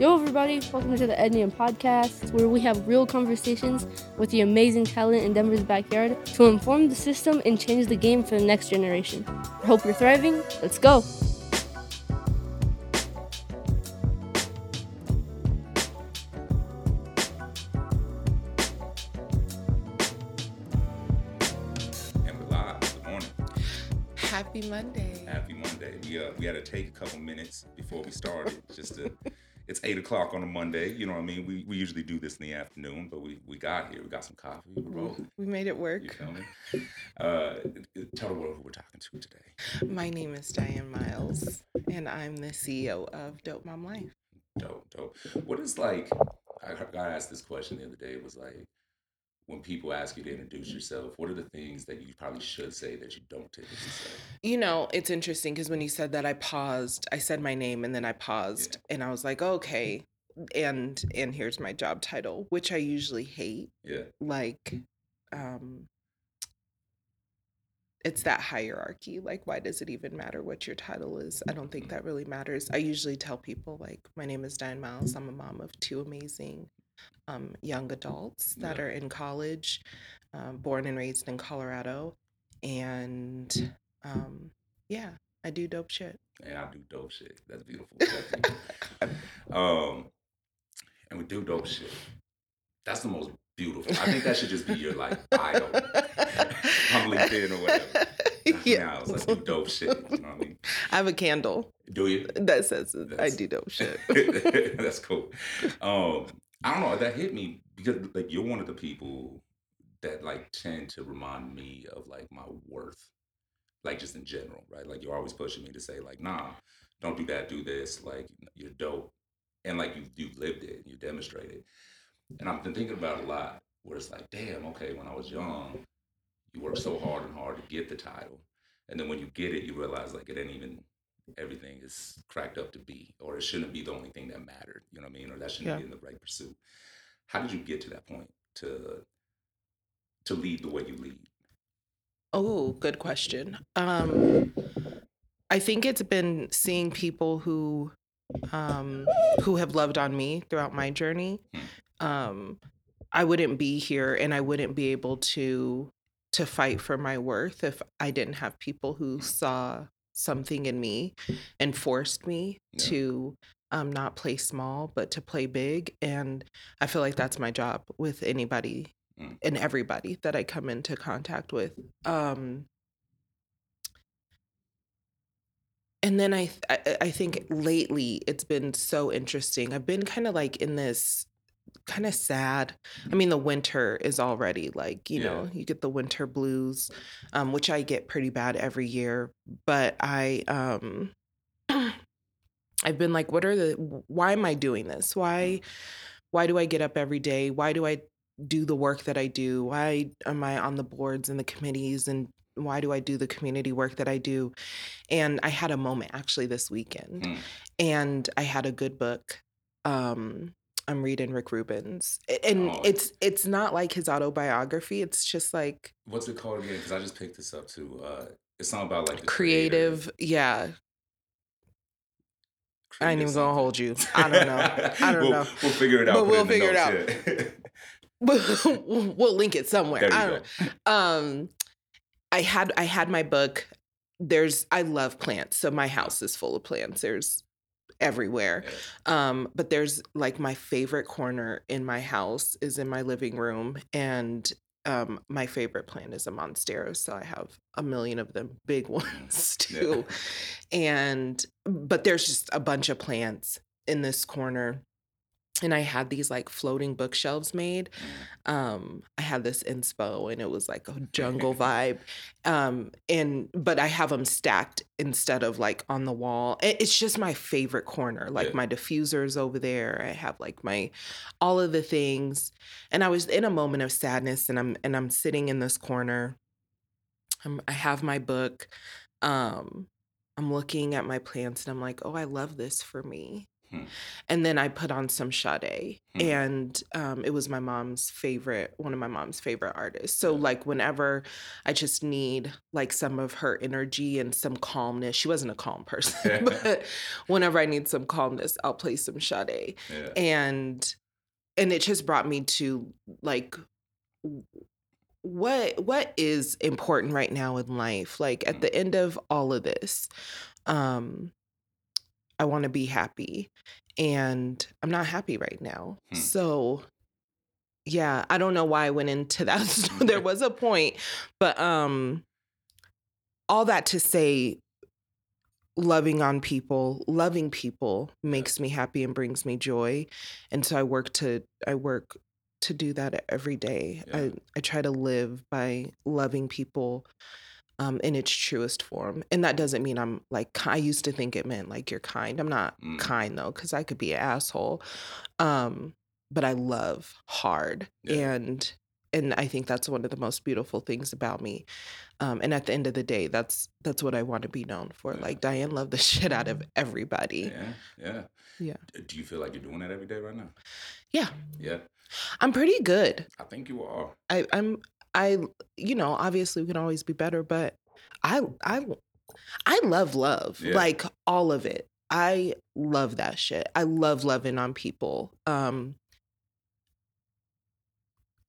Yo, everybody, welcome to the Ednium Podcast, where we have real conversations with the amazing talent in Denver's backyard to inform the system and change the game for the next generation. I hope you're thriving. Let's go. And we're. Good morning. Happy Monday. Happy Monday. We uh we had to take a couple minutes before we started just to it's eight o'clock on a Monday. You know what I mean? We we usually do this in the afternoon, but we we got here. We got some coffee. We're rolling. We made it You work. feel me? Uh, tell the world who we're talking to today. My name is Dianne Myles, and I'm the CEO of Dope Mom Life. Dope, dope. What is like? I got asked this question the other day. It was like when people ask you to introduce yourself, what are the things that you probably should say that you don't typically say? You know, it's interesting because when you said that, I paused. I said my name and then I paused, and I was like, okay. And and here's my job title, which I usually hate. Yeah. Like, um, it's that hierarchy. Like, why does it even matter what your title is? I don't think that really matters. I usually tell people, like, my name is Dianne Myles. I'm a mom of two amazing um, young adults that Yeah. are in college, um, born and raised in Colorado. And um, yeah, I do dope shit. Yeah, I do dope shit. That's beautiful. Um, and we do dope shit. That's the most beautiful. I think that should just be your like bio on LinkedIn or whatever. yeah. Now, let's do dope shit. You know I mean? I have a candle Do you? that says I do dope shit. That's cool. Um, I don't know. That hit me because like you're one of the people that like tend to remind me of like my worth, like just in general, right? Like you're always pushing me to say like, nah, don't do that, do this. Like you're dope, and like you you've lived it, you demonstrated. And I've been thinking about it a lot. Where it's like, damn, okay, when I was young, you worked so hard and hard to get the title, and then when you get it, you realize like it ain't even everything is cracked up to be, or it shouldn't be the only thing that mattered. You know what I mean? Or that shouldn't Yeah. be in the right pursuit. How did you get to that point to to lead the way you lead? Oh, good question. Um, I think it's been seeing people who um, who have loved on me throughout my journey. Um, I wouldn't be here, and I wouldn't be able to to fight for my worth if I didn't have people who saw something in me and forced me Yeah. to um, not play small, but to play big. And I feel like that's my job with anybody Mm. and everybody that I come into contact with. Um, and then I, th- I I think lately it's been so interesting. I've been kind of like in this kind of sad. I mean, the winter is already like you Yeah. know you get the winter blues, um, which I get pretty bad every year. But I um, I've been like, what are the? Why am I doing this? Why why do I get up every day? Why do I do the work that I do? Why am I on the boards and the committees and why do I do the community work that I do? And I had a moment actually this weekend Mm. and I had a good book. Um I'm reading Rick Rubin's. And Oh. it's it's not like his autobiography. It's just like What's it called again? Because I just picked this up too. Uh, it's not about like creative. Yeah. I ain't even gonna hold you. I don't know. I don't we'll, know. We'll figure it out. But we'll figure it notes, yeah. we'll link it somewhere. I don't go. know. um i had i had my book there's i love plants so my house is full of plants there's everywhere. Um but there's like my favorite corner in my house is in my living room and um my favorite plant is a monstera so i have a million of them big ones Yeah. too. And but there's just a bunch of plants in this corner and i had these like floating bookshelves made Mm. um i had this inspo and it was like a jungle vibe um and but i have them stacked instead of like on the wall it's just my favorite corner like Yeah. my diffusers over there i have like my all of the things and i was in a moment of sadness and i'm and i'm sitting in this corner I'm, i have my book um i'm looking at my plants and i'm like oh i love this for me Hmm. and then I put on some Sade, Hmm. and um, it was my mom's favorite, one of my mom's favorite artists. So like whenever I just need like some of her energy and some calmness, she wasn't a calm person, but whenever I need some calmness, I'll play some Sade, Yeah. and and it just brought me to like what what is important right now in life like at Mm. the end of all of this um i want to be happy and i'm not happy right now Hmm. so yeah i don't know why i went into that so there was a point but um all that to say loving on people loving people makes me happy and brings me joy and so i work to i work to do that every day Yeah. i i try to live by loving people um, in its truest form and that doesn't mean i'm like i used to think it meant like you're kind i'm not Mm. kind though because i could be an asshole um but i love hard Yeah. and and i think that's one of the most beautiful things about me um, and at the end of the day, that's that's what I want to be known for. Yeah. Like Dianne loved the shit out of everybody. Yeah. Yeah. Yeah. Do you feel like you're doing that every day right now? Yeah, Yeah. I'm pretty good. I think you are. I, I'm I you know obviously we can always be better, but I I I love love Yeah. like all of it. I love that shit. I love loving on people. Um,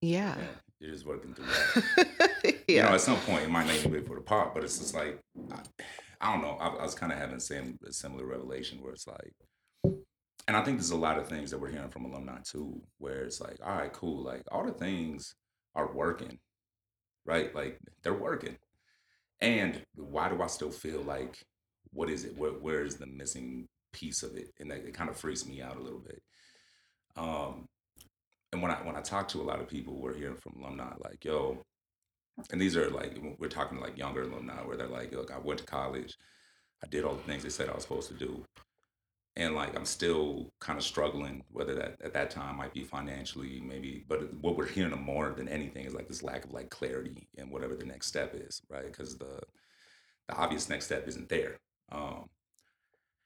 yeah. Yeah. You're just working through that. yeah. You know, at some point, it might not even be for the part, but it's just like, I, I don't know. I, I was kind of having the same a similar revelation where it's like, and I think there's a lot of things that we're hearing from alumni too, where it's like, all right, cool. Like all the things are working, right? Like they're working. And why do I still feel like, what is it? Where, where is the missing piece of it? And that, it kind of freaks me out a little bit. Um, and when I when I talk to a lot of people, we're hearing from alumni like, yo, and these are like we're talking to like younger alumni where they're like, look, I went to college, I did all the things they said I was supposed to do, and like I'm still kind of struggling. Whether that at that time might be financially, maybe, but what we're hearing more than anything is like this lack of like clarity and whatever the next step is, right? Because the the obvious next step isn't there. Um,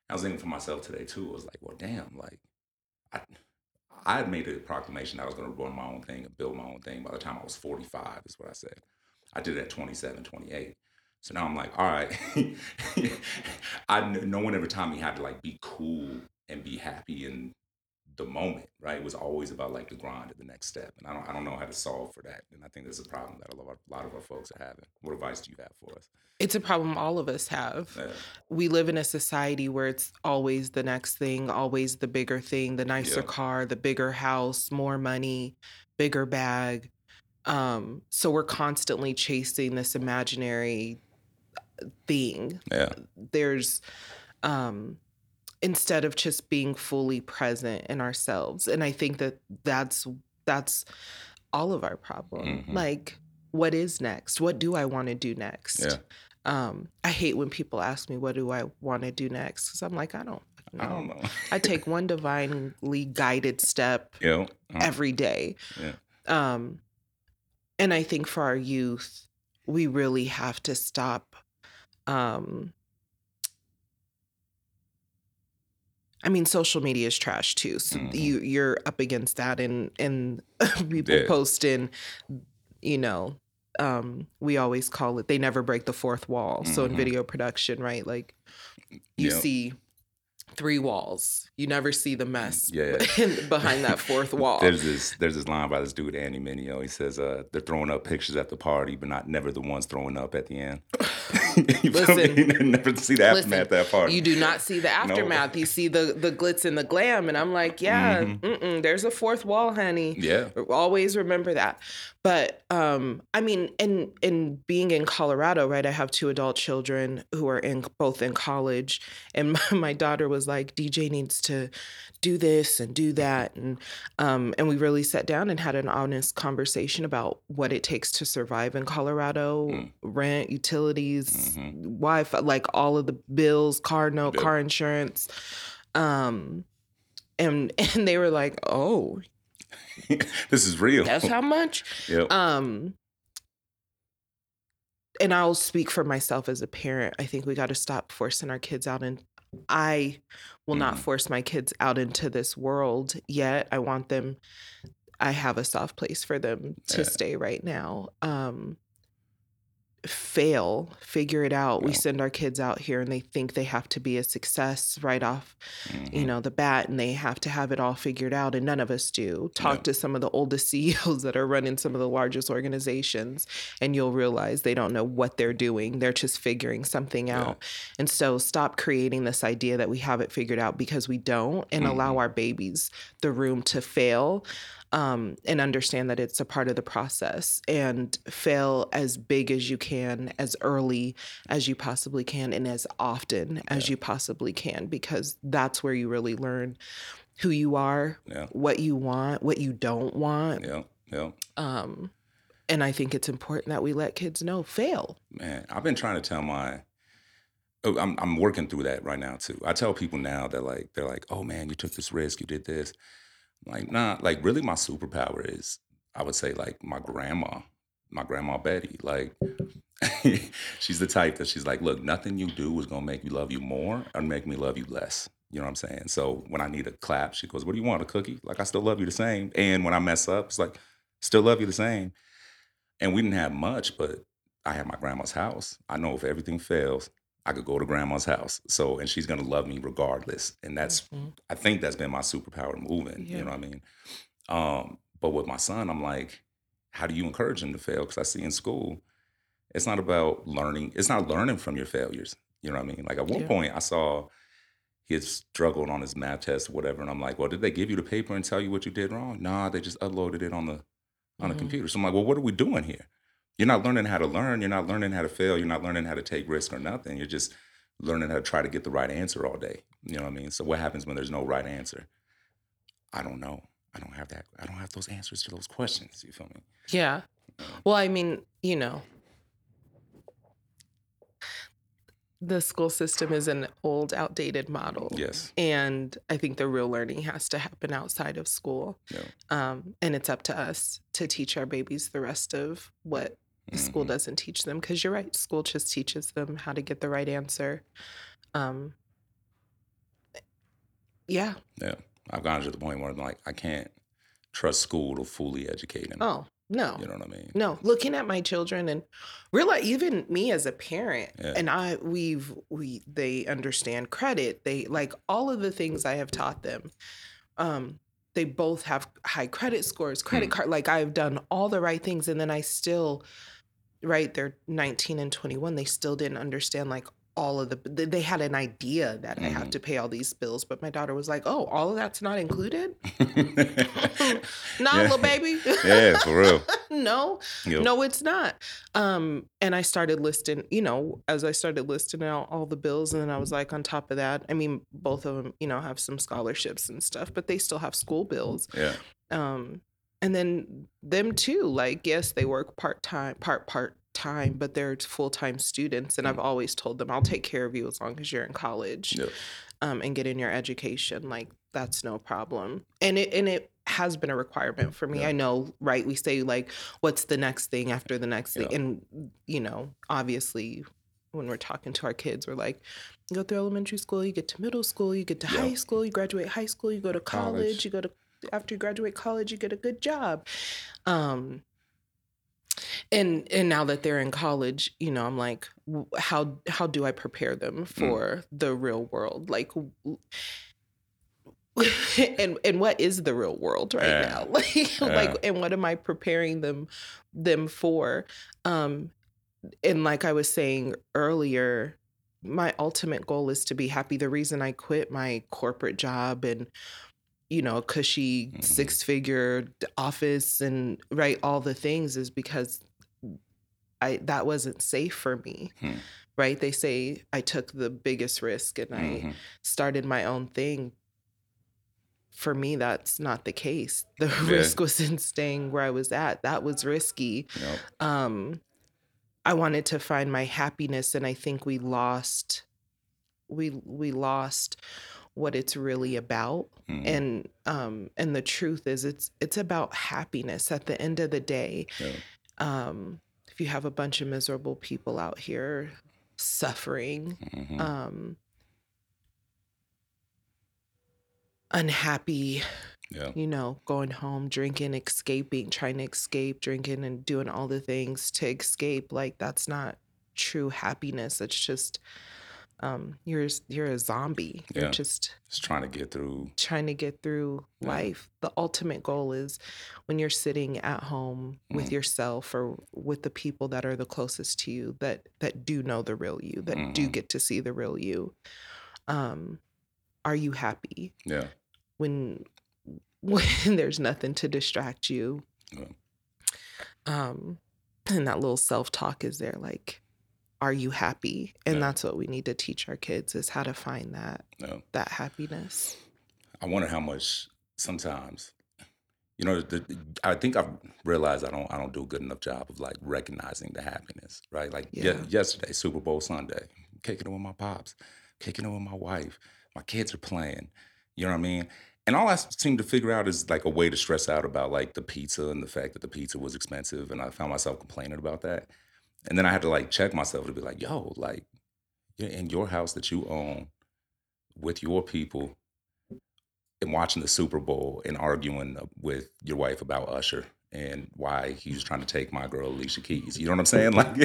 I was thinking for myself today too. I was like, well, damn, like I. I had made a proclamation I was going to run my own thing and build my own thing by the time I was 45, is what I said. I did it at 27, 28. So now I'm like, all right. I no one ever taught me how to like be cool and be happy in the moment, right? It was always about like the grind of the next step, and I don't I don't know how to solve for that, and I think there's a problem that a lot, a lot of our folks are having. What advice do you have for us? It's a problem all of us have. Yeah. we live in a society where it's always the next thing, always the bigger thing, the nicer Yeah. car, the bigger house, more money, bigger bag. Um, so we're constantly chasing this imaginary thing. Yeah. There's um instead of just being fully present in ourselves. And I think that that's that's all of our problem. Mhm. Like what is next? What do I want to do next? Yeah. Um, I hate when people ask me, what do I want to do next? Because I'm like, I don't know. I don't know. I take one divinely guided step you know, uh, every day. Yeah. Um, and I think for our youth, we really have to stop. Um, I mean, social media is trash too. So Mhm. you you're up against that, and and people Yeah. posting, you know, um, we always call it they never break the fourth wall. So in Mhm. video production, right, like you Yep. see three walls, you never see the mess Yeah. behind that fourth wall. There's this there's this line by this dude Andy Mineo. He says, uh, "They're throwing up pictures at the party, but not never the ones throwing up at the end." you? Listen. never see the aftermath of that party. You do not see the aftermath. You see the the glitz and the glam, and I'm like, yeah, Mhm. mm-mm, there's a fourth wall, honey. Yeah, Always remember that. But um, I mean, in in being in Colorado, right? I have two adult children who are in both in college, and my, my daughter was like, DJ needs to do this and do that, and um, and we really sat down and had an honest conversation about what it takes to survive in Colorado, Mm. rent, utilities, Mhm. Wi-Fi, like all of the bills, car note, Yep. car insurance. Um and and they were like, "Oh, this is real. that's how much?" Yep. Um and I'll speak for myself as a parent. I think we got to stop forcing our kids out in I will not Mhm. force my kids out into this world yet. I want them I have a soft place for them to Yeah. stay right now. Um fail, figure it out. We send our kids out here and they think they have to be a success right off, you Mhm. know, the bat and they have to have it all figured out and none of us do. Talk Yeah. to some of the oldest CEOs that are running some of the largest organizations and you'll realize they don't know what they're doing. They're just figuring something Yeah. out. And so stop creating this idea that we have it figured out because we don't and allow Mhm. our babies the room to fail um, and understand that it's a part of the process and fail as big as you can, as early as you possibly can, and as often as you possibly can, because that's where you really learn who you are, Yeah. what you want, what you don't want. Yeah. Yeah. Um, and I think it's important that we let kids know fail. Man, I've been trying to tell my. Oh, I'm I'm working through that right now too. I tell people now that like they're like, "Oh man, you took this risk, you did this." Like, nah, like really, my superpower is I would say like my grandma, my grandma Betty. Like, she's the type that she's like, "Look, nothing you do is gonna make me love you more or make me love you less." You know what I'm saying? So when I need a clap, she goes, "What do you want? A cookie?" Like I still love you the same. And when I mess up, it's like, still love you the same. And we didn't have much, but I had my grandma's house. I know if everything fails, I could go to grandma's house. So, and she's gonna love me regardless. And that's, Mhm. I think that's been my superpower moving. Yeah. You know what I mean? Um, but with my son, I'm like, how do you encourage him to fail? Because I see in school, it's not about learning. It's not learning from your failures. You know what I mean? Like at one Yeah. point, I saw he had struggled on his math test or whatever, and I'm like, well, did they give you the paper and tell you what you did wrong? Nah, they just uploaded it on the on the Mhm. computer. So I'm like, well, what are we doing here? You're not learning how to learn. You're not learning how to fail. You're not learning how to take risk or nothing. You're just learning how to try to get the right answer all day. You know what I mean? So what happens when there's no right answer? I don't know. I don't have that. I don't have those answers to those questions. You feel me? Yeah. Well, I mean, you know, the school system is an old, outdated model. Yes. And I think the real learning has to happen outside of school. Yeah. Um, and it's up to us to teach our babies the rest of what the school Mhm. doesn't teach them. Because you're right, school just teaches them how to get the right answer. Um, yeah. Yeah. I've gotten to the point where I'm like, I can't trust school to fully educate him. Oh, no. You know what I mean? No, looking at my children and realize even me as a parent, Yeah. and I we've we they understand credit. They like all of the things I have taught them. Um, they both have high credit scores, credit Mm. card. Like I've done all the right things, and then I still, right? They're 19 and 21. They still didn't understand like all of the. they- They had an idea that I have to pay all these bills, but my daughter was like, "Oh, all of that's not included." Nah, Yeah. little baby. yeah, for real. no, Yep. no, it's not. Um, and I started listing, you know, as I started listing out all the bills, and then I was like, on top of that, I mean, both of them, you know, have some scholarships and stuff, but they still have school bills. Yeah. Um, and then them too, like, yes, they work part time, part part time, but they're full time students, and I've always told them, I'll take care of you as long as you're in college um, and get in your education. Like that's no problem. And it and it has been a requirement for me. Yeah. I know, right? We say like, what's the next thing after the next thing? Yeah. And you know, obviously, when we're talking to our kids, we're like, you go through elementary school, you get to middle school, you get to high school, you graduate high school, you go to college, College. you go to after you graduate college, you get a good job. Um, and and now that they're in college you know i'm like how how do i prepare them for the real world like and and what is the real world right Yeah. now like Yeah. like and what am i preparing them them for um and like i was saying earlier my ultimate goal is to be happy the reason i quit my corporate job and you know cushy Mhm. six figure office and right all the things is because i that wasn't safe for me Hmm. right they say i took the biggest risk and i Mhm. started my own thing for me that's not the case the Yeah. risk was in staying where i was at that was risky Yep. um i wanted to find my happiness and i think we lost we we lost what it's really about Mhm. and um and the truth is it's it's about happiness at the end of the day Yeah. um if you have a bunch of miserable people out here suffering Mhm. um unhappy, Yeah. you know, going home, drinking, escaping, trying to escape, drinking and doing all the things to escape. Like that's not true happiness. It's just um you're you're a zombie. Yeah. You're just Just trying to get through. trying to get through Yeah. life. The ultimate goal is when you're sitting at home with Mhm. yourself or with the people that are the closest to you that that do know the real you, that do Mhm. get to see the real you. Um are you happy Yeah. when when there's nothing to distract you? Yeah. Um and that little self-talk is there like are you happy? And Yeah. that's what we need to teach our kids is how to find that Yeah. that happiness. I wonder how much sometimes, you know, the, I think I've realized I don't I don't do a good enough job of like recognizing the happiness, right? Like ye- Yeah. yesterday, Super Bowl Sunday, kicking it with my pops, kicking it with my wife, my kids are playing. You know what I mean? And all I seem to figure out is like a way to stress out about like the pizza and the fact that the pizza was expensive, and I found myself complaining about that. And then I had to like check myself to be like, yo, like you're in your house that you own with your people and watching the Super Bowl and arguing with your wife about Usher and why he was trying to take my girl Alicia Keys. You know what I'm saying? Like,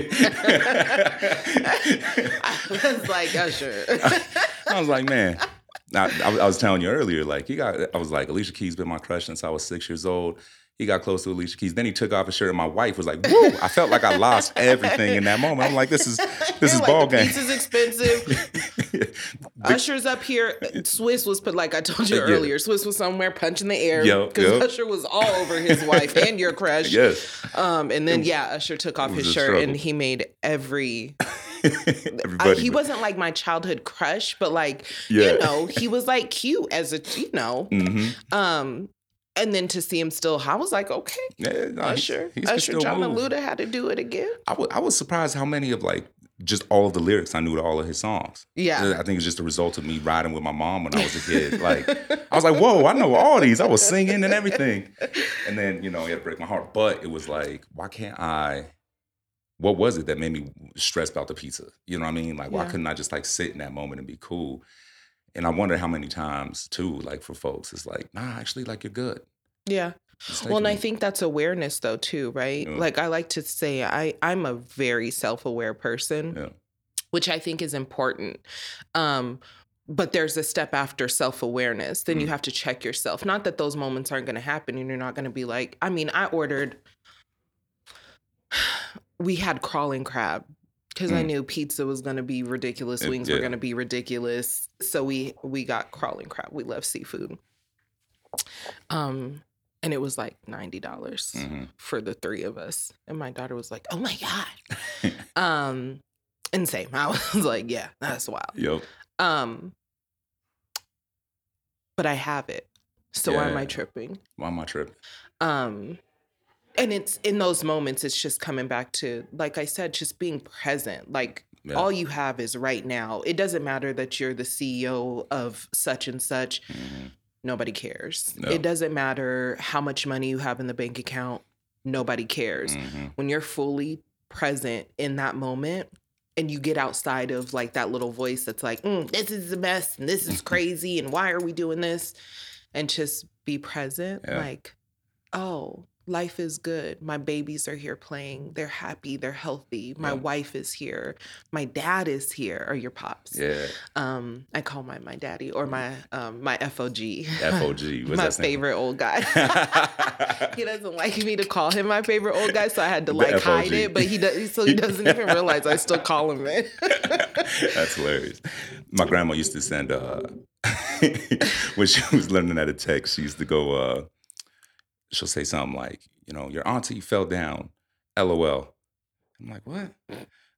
I was like, Usher. I was like, man. I, I, was- I was telling you earlier, like he got. I was like, Alicia Keys been my crush since I was six years old. He got close to Alicia Keys. Then he took off his shirt, and my wife was like, "Woo!" I felt like I lost everything in that moment. I'm like, "This is this is like, ball game." is expensive. Usher's up here. Swizz was put like I told you Yeah. earlier. Swizz was somewhere punching the air because yo. Usher was all over his wife and your crush. yes, Um, and then yeah, Usher took off his shirt struggle. and he made every. everybody. I, he wasn't like my childhood crush, but like Yeah. you know, he was like cute as a you know. hmm Um, and then to see him still, I was like, okay, Yeah, no, he's- Usher, he's can Usher, John move. Luda had to do it again. I wa- I was surprised how many of like just all of the lyrics I knew to all of his songs. Yeah. Uh, I think it's just a result of me riding with my mom when I was a kid. Like I was like, whoa, I know all these. I was singing and everything. And then, you know, it had to break my heart. But it was like, why can't I? What was it that made me stress about the pizza? You know what I mean? Like, why couldn't I just like sit in that moment and be cool? And I wonder how many times too, like for folks, it's like, nah, actually, like you're good. yeah. Well, and I think that's awareness though too, right? Yeah. Like I like to say I I'm a very self-aware person, Yeah. which I think is important. Um but there's a step after self-awareness. Then you Mm. have to check yourself. Not that those moments aren't going to happen and you're not going to be like, I mean, I ordered we had crawling crab because I Mm. knew pizza was going to be ridiculous, wings were going to be ridiculous. So we we got crawling crab. We love seafood. Um and it was like $90 Mhm. for the three of us. And my daughter was like, "Oh my god." um insane. I was like, "Yeah, that's wild." Yep. Um but I have it. So why am I tripping? Why am I tripping? um and it's in those moments it's just coming back to like i said just being present like Yeah. all you have is right now it doesn't matter that you're the ceo of such and such Mhm. nobody cares No. it doesn't matter how much money you have in the bank account nobody cares Mhm. when you're fully present in that moment and you get outside of like that little voice that's like mm, this is a mess and this is crazy and why are we doing this and just be present Yeah. like oh life is good my babies are here playing they're happy they're healthy my Yeah. wife is here my dad is here or your pops Yeah. um i call my my daddy or my um my fog FOG. What's my favorite old guy he doesn't like me to call him my favorite old guy, so I had to like hide it. But he does, so he doesn't even realize I still call him it. That's hilarious. My grandma used to send uh when she was learning how to text, she used to go uh she'll say something like, you know, your auntie fell down, LOL. I'm like, what?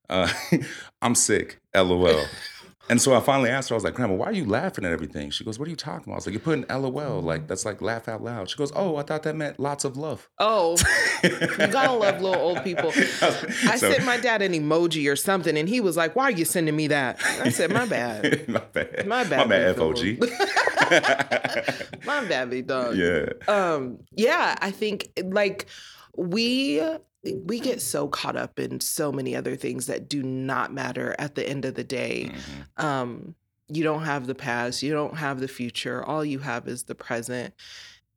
Uh I'm sick, LOL. And so I finally asked her, I was like, Grandma, why are you laughing at everything? She goes, What are you talking about? I was like, You're putting LOL, like that's like laugh out loud. She goes, Oh, I thought that meant lots of love. Oh, you gotta love little old people. I So- sent my dad an emoji or something, and he was like, "Why are you sending me that?" I said, "My bad, my bad. my bad, My bad, FOG. my bad, big dog." yeah. um yeah i think like we we get so caught up in so many other things that do not matter at the end of the day Mhm. um you don't have the past, you don't have the future. All you have is the present.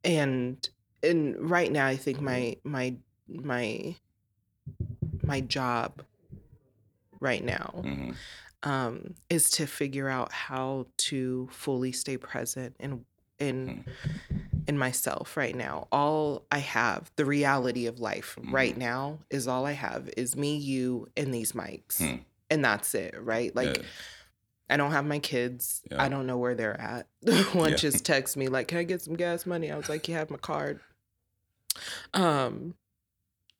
And and right now I think my my my my job right now hmm um, is to figure out how to fully stay present in in in myself right now. All I have, the reality of life right Mhm. now, is all I have is me, you, and these mics, Hmm. and that's it. Right? Like yeah. I don't have my kids. Yeah. I don't know where they're at. One Yeah. just texted me like, "Can I get some gas money?" I was like, "You have my card." Um,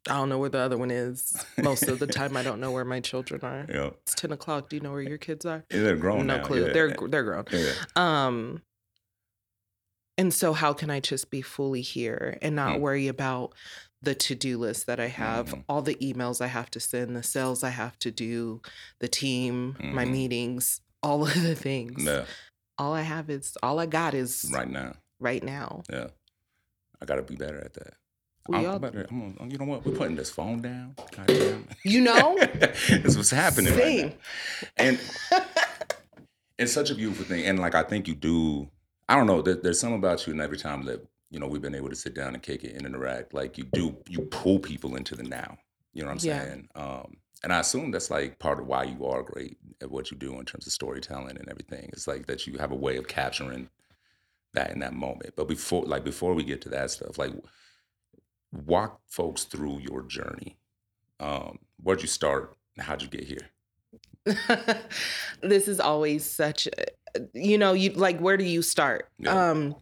I don't know where the other one is. Most of the time, I don't know where my children are. Yeah. It's ten o'clock. Do you know where your kids are? Yeah, They're grown no now. clue. Yeah. They're they're grown. yeah. Um, and so how can I just be fully here and not Mm. worry about the to-do list that I have, Mhm. all the emails I have to send, the sales I have to do, the team, my Mhm. meetings, all of the things. Yeah. All I have is all I got is Right now. right now. Yeah. I gotta be better at that. I'm, all- better. I'm gonna- you know what? We're putting this phone down. You know? this what's happening right Same. now. And it's such a beautiful thing. And like I think you do. I don't know. There, there's something about you, and every time that you know we've been able to sit down and kick it and interact, like you do, you pull people into the now. You know what I'm Yeah. saying? Um, and I assume that's like part of why you are great at what you do in terms of storytelling and everything. It's like that you have a way of capturing that in that moment. But before, like before we get to that stuff, like walk folks through your journey. Um, where'd you start? How'd you get here? this is always such a- you know you like where do you start Yeah. um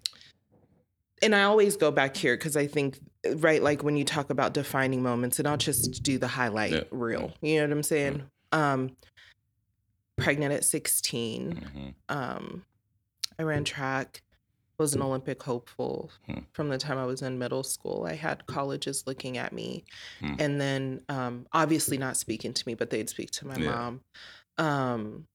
and i always go back here because i think right like when you talk about defining moments and i'll just do the highlight Yeah. reel you know what i'm saying um pregnant at 16 hmm um i ran track was an olympic hopeful Hmm. from the time i was in middle school i had colleges looking at me Hmm. and then um obviously not speaking to me but they'd speak to my Yeah. mom um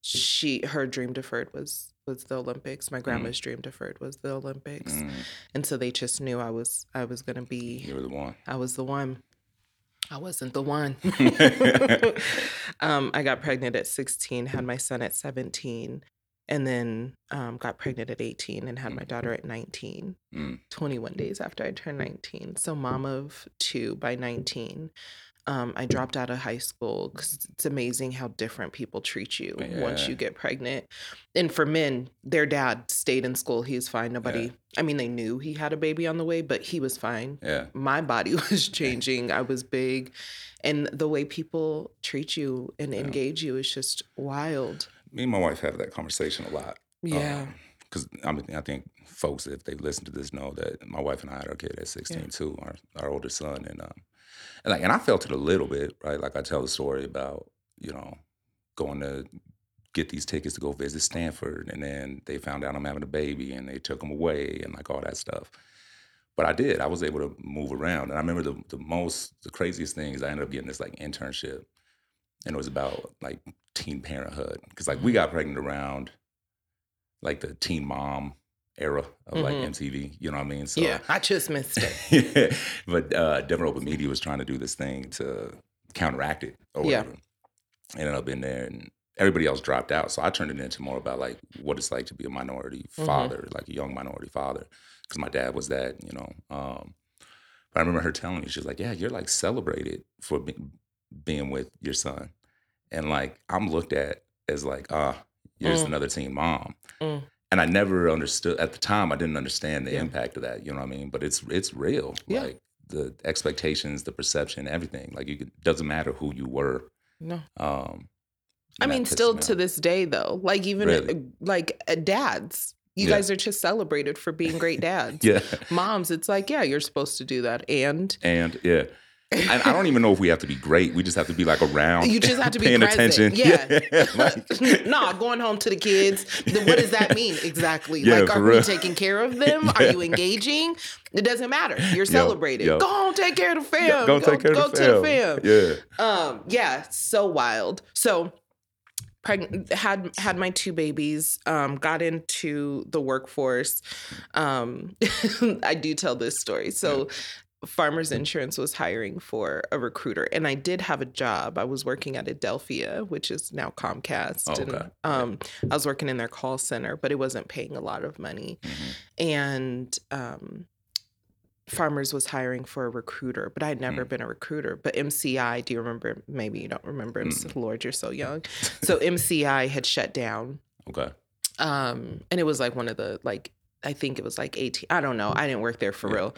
she her dream deferred was was the olympics. My grandma's dream deferred was the olympics. Mm, and so they just knew i was i was gonna be you were the one. i was the one. I wasn't the one. Um i got pregnant at 16 had my son at 17 and then um, got pregnant at 18 and had my daughter at 19 Mm. 21 days after i turned 19 so mom of two by 19 um, i dropped out of high school because it's amazing how different people treat you once you get pregnant and for men their dad stayed in school he was fine nobody i mean they knew he had a baby on the way but he was fine Yeah. my body was changing. I was big. And the way people treat you and Yeah. engage you is just wild. Me and my wife have that conversation a lot. Yeah. Because I mean, I think folks, if they listen to this, know that my wife and I had our kid at 16 too, our, our older son, and um, and like, and I felt it a little bit, right? Like I tell the story about you know going to get these tickets to go visit Stanford, and then they found out I'm having a baby, and they took them away, and like all that stuff. But I did. I was able to move around, and I remember the the most, the craziest thing is I ended up getting this like internship, and it was about like teen parenthood because like we mm. got pregnant around like the teen mom era of like Mhm. MTV. You know what I mean? So yeah. I just missed it. yeah. But uh, Denver Open Media was trying to do this thing to counteract it or Yeah. whatever. Ended up in there and everybody else dropped out. So I turned it into more about like what it's like to be a minority Mhm. father, like a young minority father. Because my dad was that, you know. Um, but I remember her telling me, she was like, Yeah, you're like celebrated for be- being with your son. And like I'm looked at as like, ah, you're just Mm. another teen mom. Mm. And I never understood at the time. I didn't understand the Yeah. impact of that. You know what I mean? But it's it's real. Yeah. Like the expectations, the perception, everything. Like you could, doesn't matter who you were. No. Um, I mean, still me to this day, though, like even Really? uh, like uh, dads, you Yeah. guys are just celebrated for being great dads. Yeah, Moms, it's like, yeah, you're supposed to do that. And and yeah, and I don't even know if we have to be great. We just have to be like around. You just have to be paying present. attention. Yeah. like- no, going home to the kids. Then what does that mean exactly? Yeah, like, are we taking care of them? Are you engaging? It doesn't matter. You're celebrated. yo. Go home, take care of the fam. Go, take care go of the to fam. the fam. Yeah. Um, yeah, so wild. So pregnant had had my two babies um got into the workforce um i do tell this story so Farmers Insurance was hiring for a recruiter, and I did have a job. I was working at Adelphia, which is now Comcast, Oh, and okay. um, I was working in their call center, but it wasn't paying a lot of money. Mhm. And um, Farmers was hiring for a recruiter, but I'd never Mm. been a recruiter. But MCI, do you remember? Maybe you don't remember. Mm. Lord, you're so young. So MCI had shut down Okay. um and it was like one of the like i think it was like 18 i don't know i didn't work there for real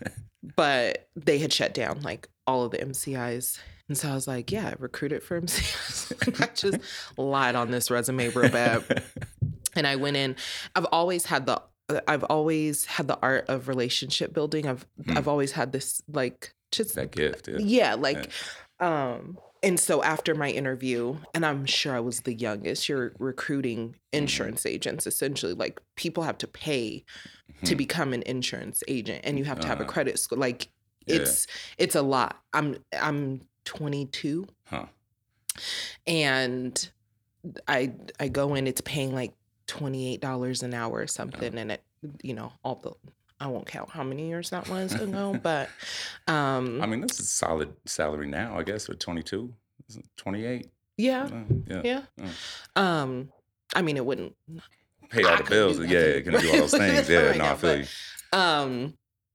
but they had shut down like all of the mcis and so i was like yeah I recruited for mcis i just lied on this resume real bad and i went in i've always had the i've always had the art of relationship building i've Hmm. i've always had this like just that gift. Yeah. yeah like um and so after my interview and i'm sure i was the youngest you're recruiting Mm-hmm. insurance agents essentially like people have to pay to Mhm. become an insurance agent and you have to have a Uh-huh. credit score like Yeah. it's it's a lot i'm i'm 22 Huh. and i i go in it's paying like $28 an hour or something and it you know all the i won't count how many years that was ago but um I mean, that's a solid salary now, I guess, for 22, 28. yeah yeah. yeah um i mean it wouldn't Pay all I the bills. Yeah, it can do all those things. Yeah, Right no, I feel but- you. um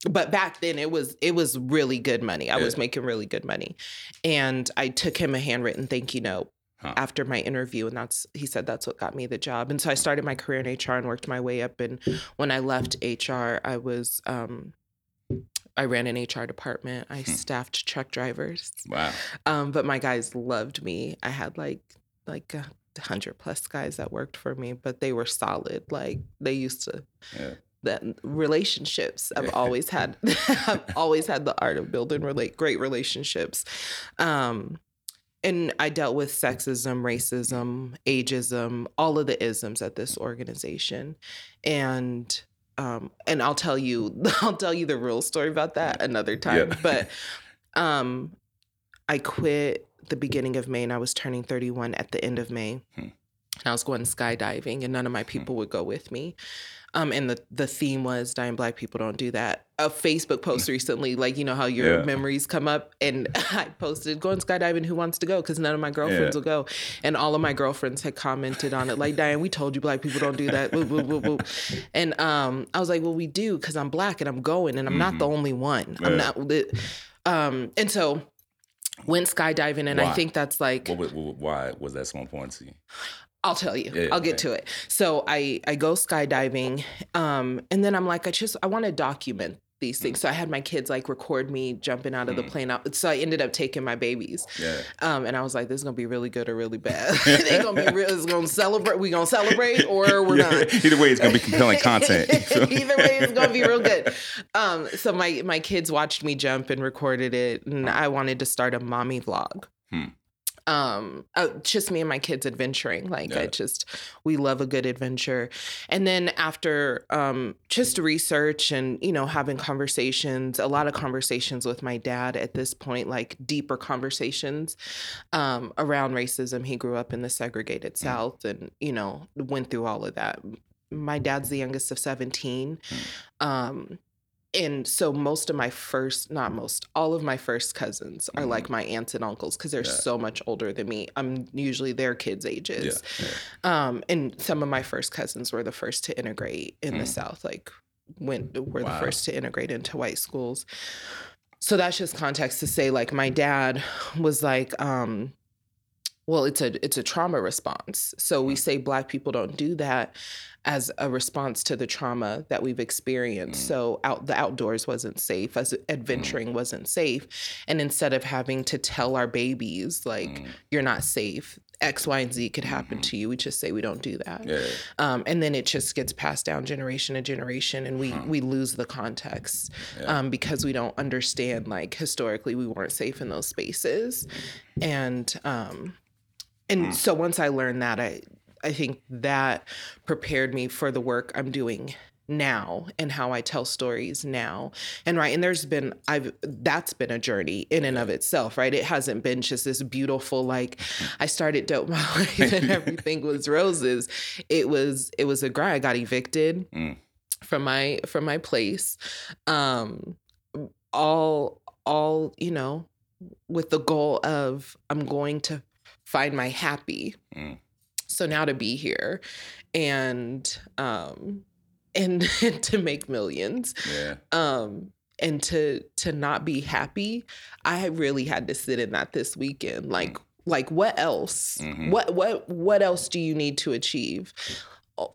but back then it was it was really good money i was making really good money and i took him a handwritten thank you note Huh. after my interview and that's he said that's what got me the job and so i started my career in hr and worked my way up and when i left hr i was um i ran an hr department i Hmm. staffed truck drivers Wow. um but my guys loved me i had like like a hundred plus guys that worked for me but they were solid like they used to Yeah. that relationships i've always had i've always had the art of building relate great relationships um and i dealt with sexism racism ageism all of the isms at this organization. And um and i'll tell you i'll tell you the real story about that another time. Yeah. but um i quit the beginning of may and i was turning 31 at the end of may. Hmm. and i was going skydiving and none of my people would go with me um, and the the theme was dying black people don't do that. A Facebook post recently, like you know how your Yeah. memories come up, and I posted going skydiving. Who wants to go? Because none of my girlfriends Yeah. will go, and all of my girlfriends had commented on it, like Dianne, we told you black people don't do that. Woo, woo, woo, woo. And um, I was like, well, we do because I'm black and I'm going, and I'm not the only one. I'm not. the- Um, and so went skydiving, and I think that's like What, what, what, why was that so important to you? I'll tell you. Yeah, I'll get yeah. to it. So I I go skydiving, um, and then I'm like, I just I want to document these things. So I had my kids like record me jumping out of the Mm. plane. Out. So I ended up taking my babies, Yeah. um, and I was like, this is gonna be really good or really bad. they gonna be real. It's gonna celebrate. We gonna celebrate or we're Yeah. not. Either way, it's gonna be compelling content. Either way, it's gonna be real good. Um, so my my kids watched me jump and recorded it, and I wanted to start a mommy vlog. Hmm. Um, uh, just me and my kids adventuring. Like I just we love a good adventure. And then after um just research and you know having conversations, a lot of conversations with my dad at this point, like deeper conversations um around racism. He grew up in the segregated South, and you know went through all of that my dad's the youngest of 17 um and so most of my first not most all of my first cousins are Mhm. like my aunts and uncles because they're Yeah. so much older than me i'm usually their kids ages yeah. um and some of my first cousins were the first to integrate in the Mm. south like went were Wow. the first to integrate into white schools so that's just context to say like my dad was like um well it's a it's a trauma response so we Mm. say black people don't do that as a response to the trauma that we've experienced Mm. so out the outdoors wasn't safe as adventuring wasn't safe and instead of having to tell our babies like Mm. you're not safe x y and z could happen Mhm. to you we just say we don't do that Yeah. um, and then it just gets passed down generation to generation and we Huh. we lose the context Yeah. um, because we don't understand like historically we weren't safe in those spaces and um and Mm. so once i learned that i i think that prepared me for the work i'm doing now and how i tell stories now and right and there's been i've that's been a journey in and of itself right it hasn't been just this beautiful like i started dope my life and everything was roses it was it was a grind i got evicted Mm. from my from my place um all all you know with the goal of i'm going to find my happy Mm. so now to be here and um and to make millions Yeah. um and to to not be happy i really had to sit in that this weekend like like what else Mhm. what what what else do you need to achieve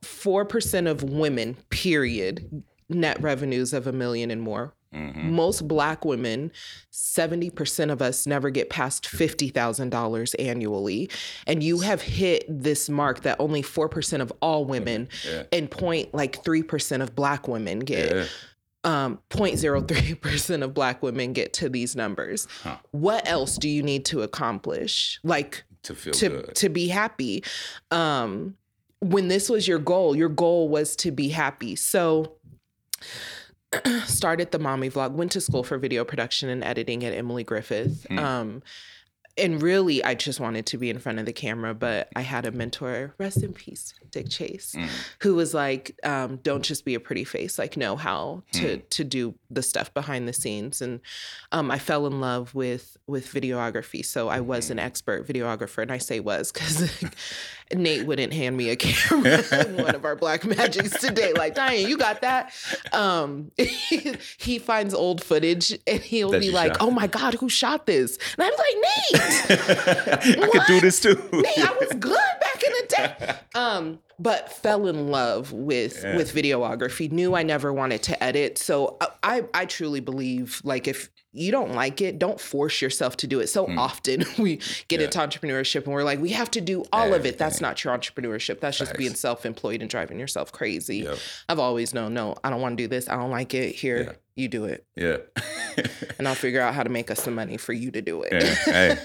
4% of women period net revenues of a million and more hmm most black women 70% of us never get past $50,000 annually and you have hit this mark that only 4% of all women Yeah. and point like 3% of black women get Yeah. um 0.03% of black women get to these numbers Huh. what else do you need to accomplish like To feel to good. to be happy um when this was your goal your goal was to be happy so started the mommy vlog went to school for video production and editing at emily griffith Hmm. um and really i just wanted to be in front of the camera but i had a mentor rest in peace dick chase Mm. who was like um, don't just be a pretty face like know how to Hmm. to do the stuff behind the scenes and um, i fell in love with with videography so i was an Hmm. expert videographer and i say was because nate wouldn't hand me a camera one of our Blackmagics today. Like diane you got that? Um, he, finds old footage and he'll That be like oh my god who shot this? And i'm like nate! I could do this too. Nate, I was good back day. Um, but fell in love with Yeah. with videography. Knew I never wanted to edit. So I, I I truly believe like if you don't like it, don't force yourself to do it. So Mm. often we get Yeah. into entrepreneurship and we're like, we have to do all of it. That's not your entrepreneurship. That's just Facts. being self-employed and driving yourself crazy. Yep. I've always known, no, I don't want to do this. I don't like it. Here. You do it. Yeah. And I'll figure out how to make us some money for you to do it. Yeah, hey.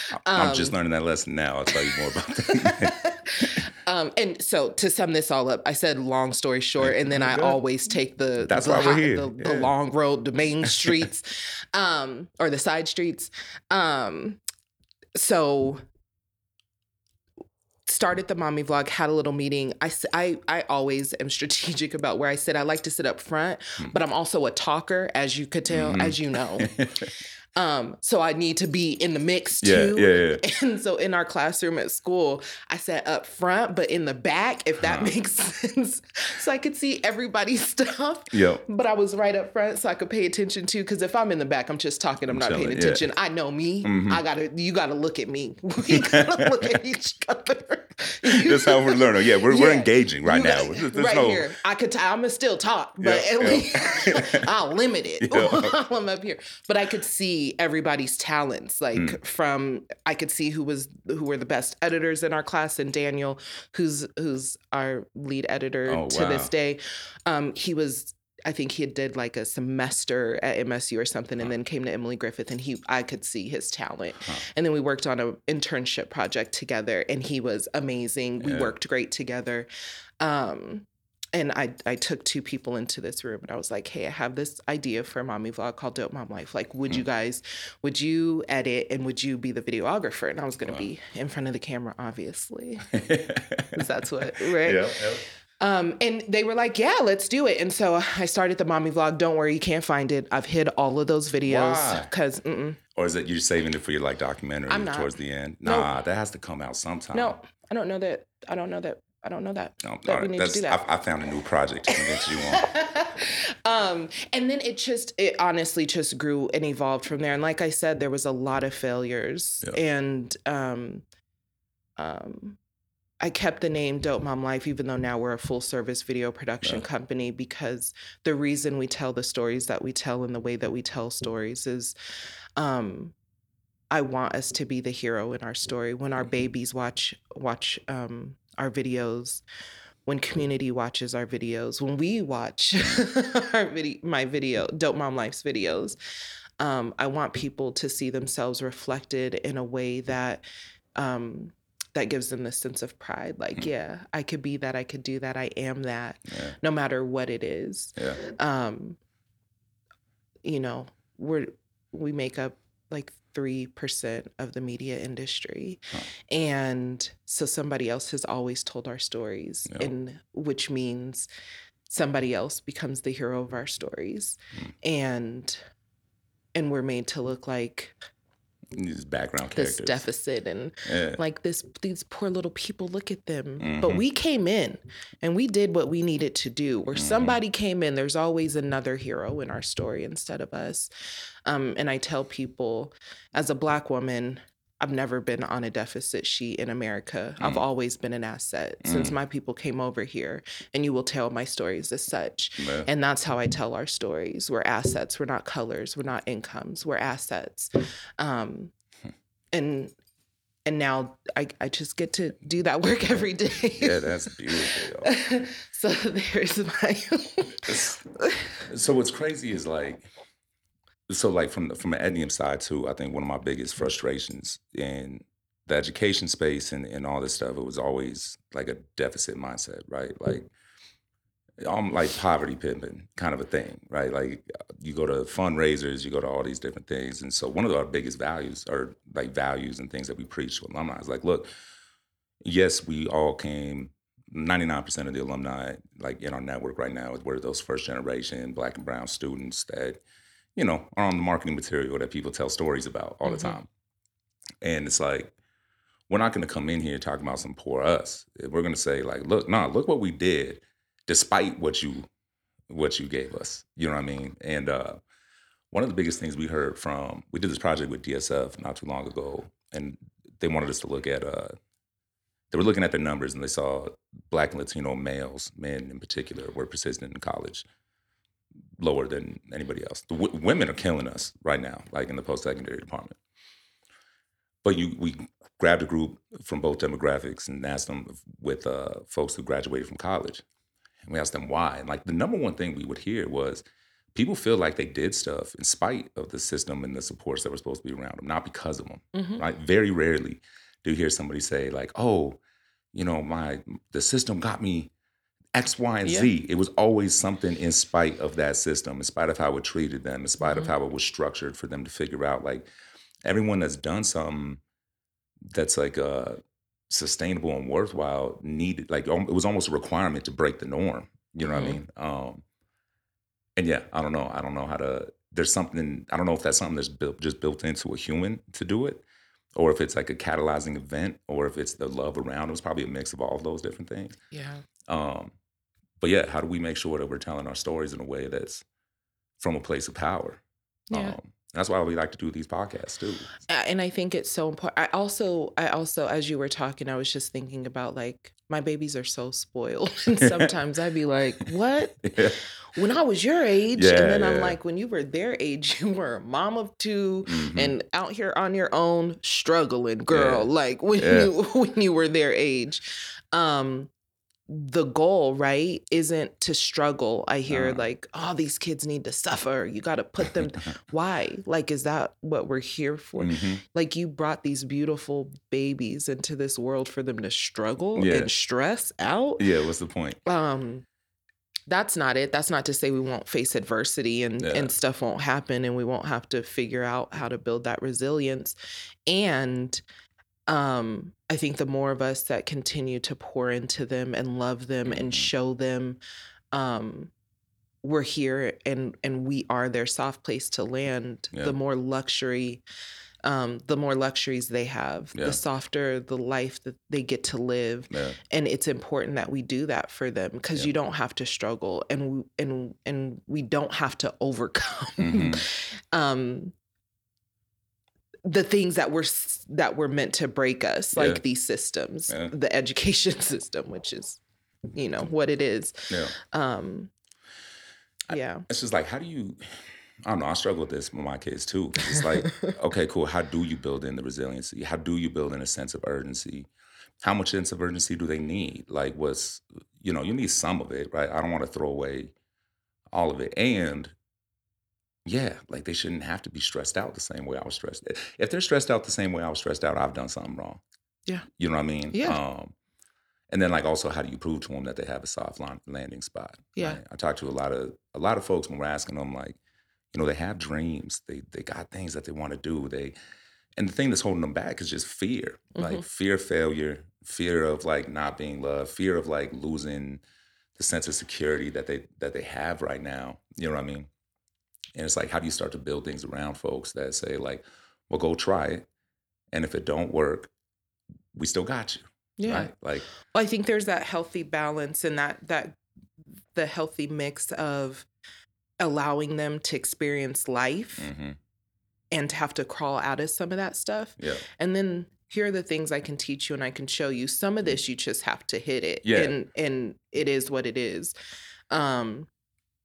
I'm just Um, learning that lesson now. I'll tell you more about that. um, and so to sum this all up, I said long story short, and then I always take the That's the, why we're here. the, the long road, the main streets, um, or the side streets. Um, so started the mommy vlog had a little meeting I, I, I always am strategic about where i sit i like to sit up front Hmm. but i'm also a talker as you could tell Mhm. as you know um so i need to be in the mix yeah, too yeah, yeah. and so in our classroom at school, I sat up front, but in the back, if that Huh. makes sense. So I could see everybody's stuff. Yep. But I was right up front so I could pay attention to. Because if I'm in the back, I'm just talking, I'm, I'm not paying chilling, yeah. attention. I know me. Mhm. I gotta you gotta look at me. We gotta look at each other. That's how we're learning. Yeah, we're, we're engaging right now. got- There's, there's right no, here. I could. T- I'm gonna still talk, but Yeah, at yeah. least I'll limit it Yeah. while I'm up here. But I could see everybody's talents. Like Mm. from, I could see who was who were the best editors in our class, and Daniel, who's who's our lead editor Oh, to this day. Um, he was. I think he did like a semester at MSU or something, and then came to Emily Griffith, and he I could see his talent. Huh. And then we worked on an internship project together, and he was amazing. We worked great together. Um, and I, I took two people into this room and I was like, hey, I have this idea for a mommy vlog called Dope Mom Life. Like, would you guys, would you edit and would you be the videographer? And I was going to Wow. be in front of the camera, obviously, because that's what, right? yeah. Um, and they were like, yeah, let's do it. And so I started the mommy vlog. Don't worry, you can't find it. I've hid all of those videos because. Or is it you're saving it for your like documentary towards the end? Nah, that has to come out sometime. no, I don't know that. I don't know that. I don't know that. No, that all we right, need to do that. I, I found a new project to convince you on. um and then it just it honestly just grew and evolved from there and like i said there was a lot of failures Yeah. and um um I kept the name Dope Mom Life, even though now we're a full service video production company, because the reason we tell the stories that we tell and the way that we tell stories is um, I want us to be the hero in our story. When our babies watch watch um, our videos, when community watches our videos, when we watch our video, my video, Dope Mom Life's videos, um, I want people to see themselves reflected in a way that um, that gives them this sense of pride. Like, Mm. yeah, I could be that, I could do that, I am that, Yeah, no matter what it is. yeah. Um, you know, we're we make up like three percent of the media industry, Huh. and so somebody else has always told our stories, Yeah. and which means somebody else becomes the hero of our stories, Mm. and and we're made to look like These background characters. this deficit and Yeah. like this these poor little people look at them Mhm. but we came in and we did what we needed to do where Mhm. somebody came in there's always another hero in our story instead of us um, and i tell people as a black woman i've never been on a deficit sheet in america i've Mm. always been an asset since Mm. my people came over here and you will tell my stories as such Yeah. and that's how I tell our stories. We're assets. We're not colors. We're not incomes. We're assets. Um, and and now I, I just get to do that work every day. yeah, that's beautiful. so there's my so what's crazy is like so like from the, from an Ednium side too i think one of my biggest mm-hmm. frustrations in the education space and, and all this stuff it was always like a deficit mindset right like mm-hmm. I'm like poverty pimping kind of a thing, right? Like you go to fundraisers, you go to all these different things. And so one of our biggest values are like values and things that we preach to alumni is like, look, yes, we all came 99% of the alumni like in our network right now were those first generation black and brown students that you know are on the marketing material that people tell stories about all Mhm. the time. And it's like we're not going to come in here talking about some poor us. We're going to say like look nah look what we did despite what you what you gave us. You know what i mean? And uh one of the biggest things we heard from we did this project with dsf not too long ago and they wanted us to look at uh they were looking at their numbers and they saw black and latino males men in particular were persistent in college lower than anybody else. The w- women are killing us right now like in the post-secondary department. But you we grabbed a group from both demographics and asked them with uh, folks who graduated from college. And we asked them why. And like the number one thing we would hear was people feel like they did stuff in spite of the system and the supports that were supposed to be around them not because of them Mhm. right? Very rarely do you hear somebody say like oh you know my the system got me x y and z it was always something in spite of that system in spite of how it treated them in spite of Mhm. how it was structured for them to figure out like everyone that's done something that's like uh sustainable and worthwhile needed like um, it was almost a requirement to break the norm you know what i Mhm. mean um and yeah i don't know i don't know how to there's something i don't know if that's something that's built just built into a human to do it or if it's like a catalyzing event or if it's the love around it was probably a mix of all of those different things Yeah. um but yeah how do we make sure that we're telling our stories in a way that's from a place of power Yeah. um that's why we like to do these podcasts too and I think it's so important. I also, I also, as you were talking, I was just thinking about like my babies are so spoiled, and sometimes I'd be like, "What? yeah When I was your age?" Yeah, and then I'm like, "When you were their age, you were a mom of 2 Mhm. and out here on your own, struggling, girl. Yeah. Like when Yeah. you when you were their age." Um, the goal, right, isn't to struggle. I hear Uh-huh. like, "Oh, these kids need to suffer. You got to put them." Why? Like, is that what we're here for? Mhm. like you brought these beautiful babies into this world for them to struggle Yeah. and stress out yeah what's the point um that's not it that's not to say we won't face adversity and Yeah. and stuff won't happen and we won't have to figure out how to build that resilience and um i think the more of us that continue to pour into them and love them and Mhm. show them um we're here and and we are their soft place to land Yeah. the more luxury um the more luxuries they have Yeah. the softer the life that they get to live yeah and it's important that we do that for them because you don't have to struggle and we, and and we don't have to overcome Mhm. The things that were that were meant to break us like Yeah. these systems Yeah. the education system which is you know what it is. Yeah. Um I- yeah. it's just like how do you i don't know i struggle with this with my kids too. it's like okay cool how do you build in the resiliency? How do you build in a sense of urgency? How much sense of urgency do they need? Like what's you know you need some of it right? I don't want to throw away all of it. And yeah like they shouldn't have to be stressed out the same way i was stressed if they're stressed out the same way i was stressed out i've done something wrong Yeah. you know what i mean Yeah. um and then like also how do you prove to them that they have a soft landing spot Yeah. right? i talk to a lot of a lot of folks when we're asking them like you know they have dreams they they got things that they want to do they and the thing that's holding them back is just fear like Mhm. fear of failure fear of like not being loved fear of like losing the sense of security that they that they have right now you know what i mean And it's like, how do you start to build things around folks that say, like, well, go try it. And if it don't work, we still got you. Yeah. Right. Like, Well, I think there's that healthy balance and that that the healthy mix of allowing them to experience life hmm and to have to crawl out of some of that stuff. yeah. And then here are the things I can teach you and I can show you. Some of this you just have to hit it. Yeah. And and it is what it is. Um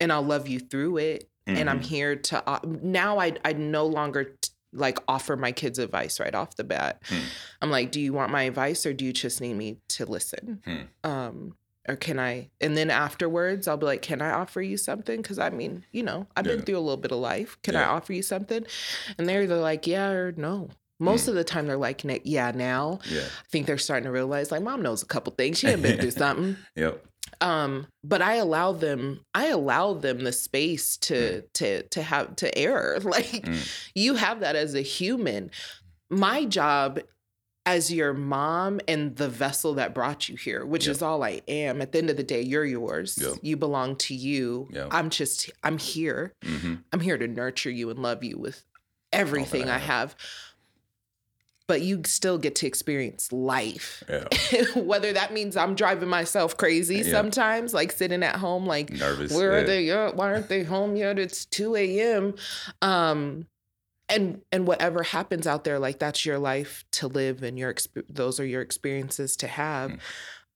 and I'll love you through it. And I'm Mhm. here to uh, now I I no longer t- like offer my kids advice right off the bat. Hmm. I'm like, do you want my advice or do you just need me to listen? Hmm. Um or can I and then afterwards I'll be like, can I offer you something? Cuz I mean, you know, I've been through a little bit of life. Can I offer you something? And they're either like, yeah or no. Most Hmm. of the time they're like, yeah, now. Yeah. I think they're starting to realize like mom knows a couple things. She had been through something. Yep. Um, but I allow them, I allow them the space to to to have to error. Like Mm. you have that as a human. My job as your mom and the vessel that brought you here, which Yep. is all I am. At the end of the day, you're yours. Yep. You belong to you. Yep. I'm just I'm here. hmm I'm here to nurture you and love you with everything I I have. But you still get to experience life. Yeah. Whether that means I'm driving myself crazy Yeah. sometimes, like sitting at home, like, Nervous. where yeah. are they yet? Why aren't they home yet? It's 2 a.m. Um, and and whatever happens out there, like that's your life to live, and your exp- those are your experiences to have. Mm.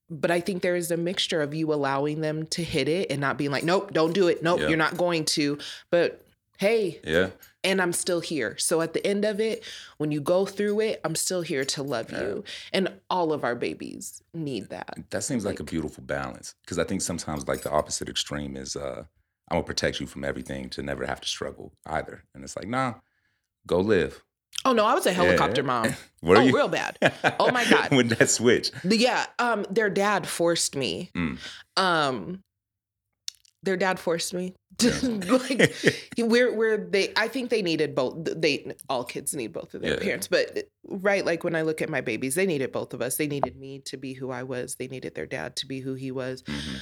But I think there is a mixture of you allowing them to hit it and not being like, nope, don't do it. Nope, you're not going to. But hey, Yeah. and I'm still here. So at the end of it, when you go through it, I'm still here to love Yeah. you. And all of our babies need that. That seems like, a beautiful balance because I think sometimes like the opposite extreme is uh I'm gonna protect you from everything to never have to struggle either. And it's like, nah, go live. Oh no, I was a helicopter Yeah. mom. Were oh, you? real bad. Oh, my God. when that switch. Yeah, um, their dad forced me. Mm. Um, their dad forced me. Like where where they I think they needed both they all kids need both of their Yeah. parents but right like when I look at my babies they needed both of us they needed me to be who I was they needed their dad to be who he was Mhm.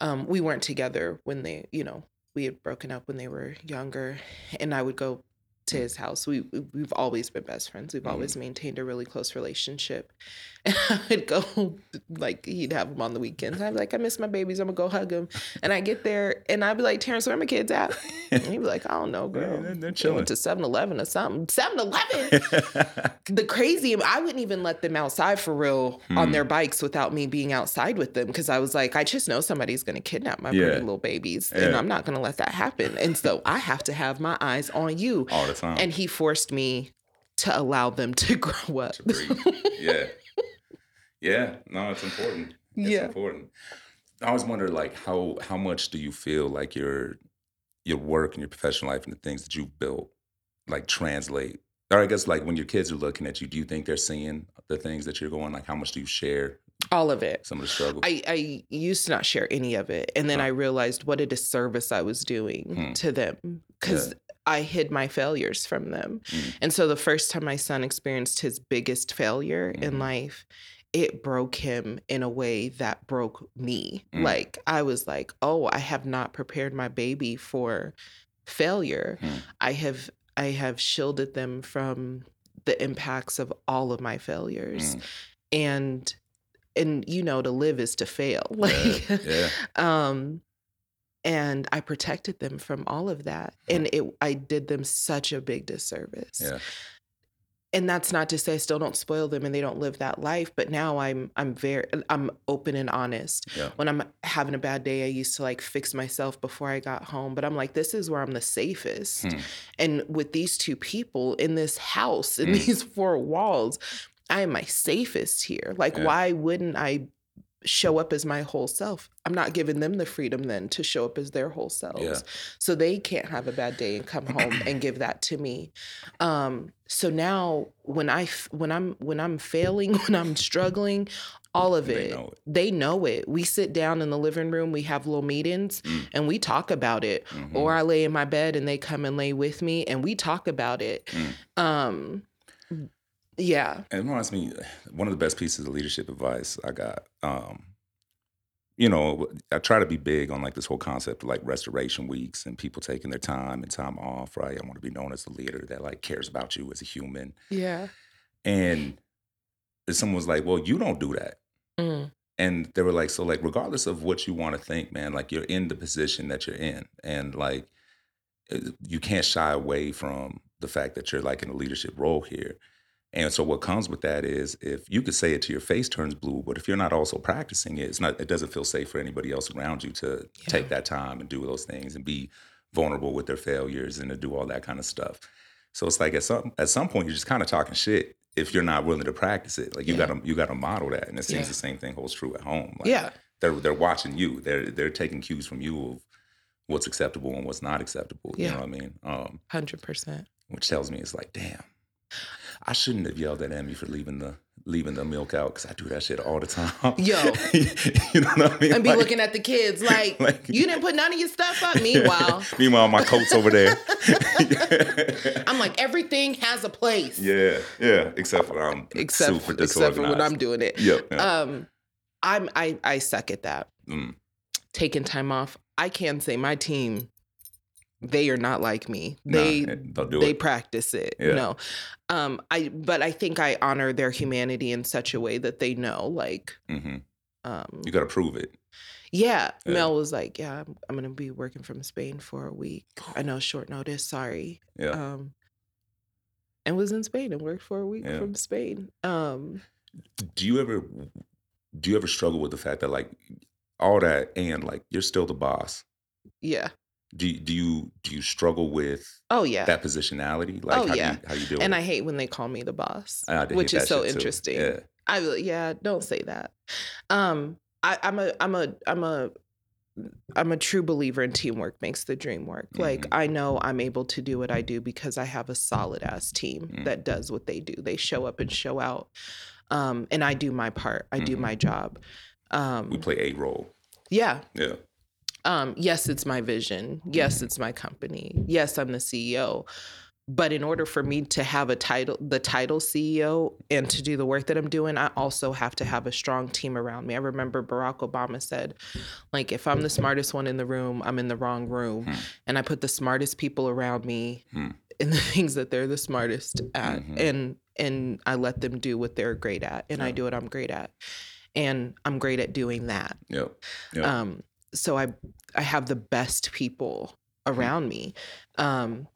um we weren't together when they you know we had broken up when they were younger and I would go to his house. We we- we've always been best friends. We've Mhm. always maintained a really close relationship. And I would go like he'd have them on the weekends. I'd be like I miss my babies. I'm gonna go hug them and I get there and I'd be like Terrence where are my kids at? And he'd be like I don't know Yeah, girl. they're- they're They chilling. went to 7-Eleven or something. 7-Eleven the crazy I wouldn't even let them outside for real on Hmm. their bikes without me being outside with them because I was like I just know somebody's gonna kidnap my Yeah. pretty little babies and I'm not gonna let that happen. And so I have to have my eyes on you. All the time. and he forced me to allow them to grow up to yeah. Yeah. No, it's important. It's Yeah. important. I always wonder like how how much do you feel like your your work and your professional life and the things that you've built like translate? Or I guess like when your kids are looking at you, do you think they're seeing the things that you're going? Like how much do you share all of it some of the struggle? I, I used to not share any of it. And then Huh. I realized what a disservice I was doing Hmm. to them because I hid my failures from them. Mm. And so the first time my son experienced his biggest failure Mhm. in life, it broke him in a way that broke me. Mm. Like, I was like, oh, I have not prepared my baby for failure. Hmm. I have. I have shielded them from the impacts of all of my failures Mm. and and you know to live is to fail like yeah. um and i protected them from all of that and it i did them such a big disservice Yeah. and that's not to say i still don't spoil them and they don't live that life but now i'm i'm very i'm open and honest Yeah. when i'm having a bad day i used to like fix myself before i got home but i'm like this is where i'm the safest Hmm. and with these two people in this house in Mm. these four walls i am my safest here like Yeah. why wouldn't i show up as my whole self i'm not giving them the freedom then to show up as their whole selves so they can't have a bad day and come home and give that to me um so now when I when i'm when i'm failing when i'm struggling all of They it know it. they know it we sit down in the living room we have little meetings Mm. and we talk about it Mhm. or I lay in my bed and they come and lay with me and we talk about it. Mm. Um yeah. And it reminds me, one of the best pieces of leadership advice I got. Um, you know, I try to be big on like this whole concept of like restoration weeks and people taking their time and time off, right? I want to be known as the leader that like cares about you as a human. Yeah. And someone was like, well, you don't do that. Mm. And they were like, so like, regardless of what you want to think, man, like you're in the position that you're in. And like, uh, you can't shy away from the fact that you're like in a leadership role here. And so what comes with that is if you could say it to your face turns blue, but if you're not also practicing it, it's not it doesn't feel safe for anybody else around you to Yeah. take that time and do those things and be vulnerable with their failures and to do all that kind of stuff. So it's like at some at some point you're just kind of talking shit if you're not willing to practice it. Like you Yeah. gotta you gotta model that. And it seems Yeah. the same thing holds true at home. Like Yeah. they're they're watching you. They're they're taking cues from you of what's acceptable and what's not acceptable. You Yeah. know what I mean? Um, Hundred percent. which tells me it's like, damn, I shouldn't have yelled at Emmy for leaving the leaving the milk out because I do that shit all the time. Yo. you know what I mean? And be Like- looking at the kids like, like- you didn't put none of your stuff up. Meanwhile, meanwhile, my coat's over there. I'm like, everything has a place. yeah, yeah. Except for I'm Except super except for when. I'm doing it. Yep. yeah. Um, I'm I I suck at that. Mm. Taking time off. I can say my team, they are not like me. They it- they'll do they it. practice it. Yeah. No. Um, I but I think I honor their humanity in such a way that they know, like, hmm um You got to prove it. yeah, Yeah. Mel was like, Yeah, I'm, I'm gonna be working from Spain for a week. I know short notice, sorry. Yeah. Um and was in Spain and worked for a week Yeah. from Spain. Um do you ever do you ever struggle with the fact that like all that and like you're still the boss? yeah. Do you, do you do you struggle with Oh yeah. that positionality? Like Oh, how yeah. do you how you do and? I hate when they call me the boss, which is so interesting. Yeah. I yeah, don't say that. Um, I, I'm a I'm a I'm a I'm a true believer in teamwork makes the dream work. Like Mhm. I know I'm able to do what I do because I have a solid ass team Mm. that does what they do. They show up and show out. Um, and I do my part. I do Mhm. my job. Um, We play a role. yeah. Yeah. Um, yes, it's my vision. Yes, it's my company. Yes, I'm the CEO. But in order for me to have a title, the title CEO, and to do the work that I'm doing, I also have to have a strong team around me. I remember Barack Obama said, like, if I'm the smartest one in the room, I'm in the wrong room. Hmm. And I put the smartest people around me Hmm. in the things that they're the smartest at. Mhm. And and I let them do what they're great at. And I do what I'm great at. And I'm great at doing that. Yep. Yeah. Um, so I I have the best people around me. Um,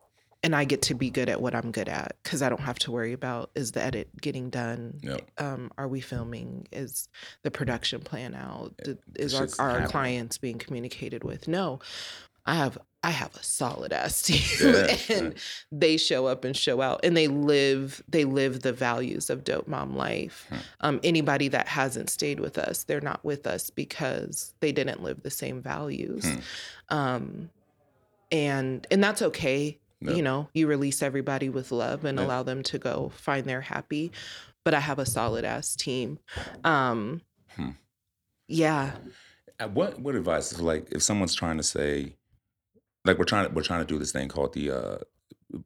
and I get to be good at what I'm good at because I don't have to worry about is the edit getting done? Yep. Um, are we filming? Is the production plan out? Is our, are our clients being communicated with? No. I have I have a solid ass team Yeah, and they show up and show out and they live they live the values of dope mom life. Hmm. Um, anybody that hasn't stayed with us, they're not with us because they didn't live the same values. Hmm. Um, and and that's okay. Yeah. You know, you release everybody with love and Yeah. allow them to go find their happy. But I have a solid ass team. Um, Hmm. yeah. What what advice is like if someone's trying to say, like we're trying to we're trying to do this thing called the uh,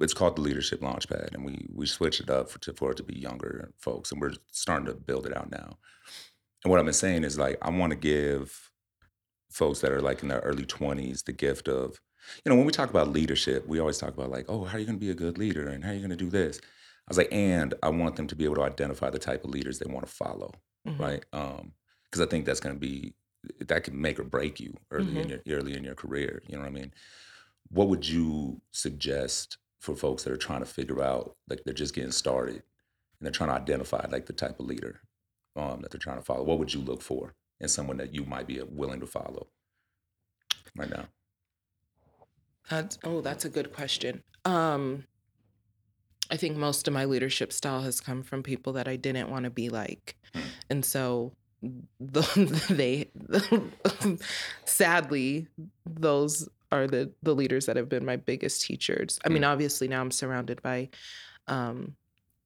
it's called the leadership launchpad, and we we switched it up for, to, for it to be younger folks, and we're starting to build it out now. And what I've been saying is like I want to give folks that are like in their early twenties the gift of, you know, when we talk about leadership, we always talk about like, oh, how are you going to be a good leader, and how are you going to do this? I was like, and I want them to be able to identify the type of leaders they want to follow Mhm. right? Um, because I think that's going to be that can make or break you early in Mhm. your early in your career. You know what I mean? What would you suggest for folks that are trying to figure out like they're just getting started and they're trying to identify like the type of leader um, that they're trying to follow? What would you look for in someone that you might be willing to follow right now? That's oh, that's a good question. Um, I think most of my leadership style has come from people that I didn't want to be like, Hmm. and so the, they sadly those are the the leaders that have been my biggest teachers. I mean, Hmm. obviously now I'm surrounded by um,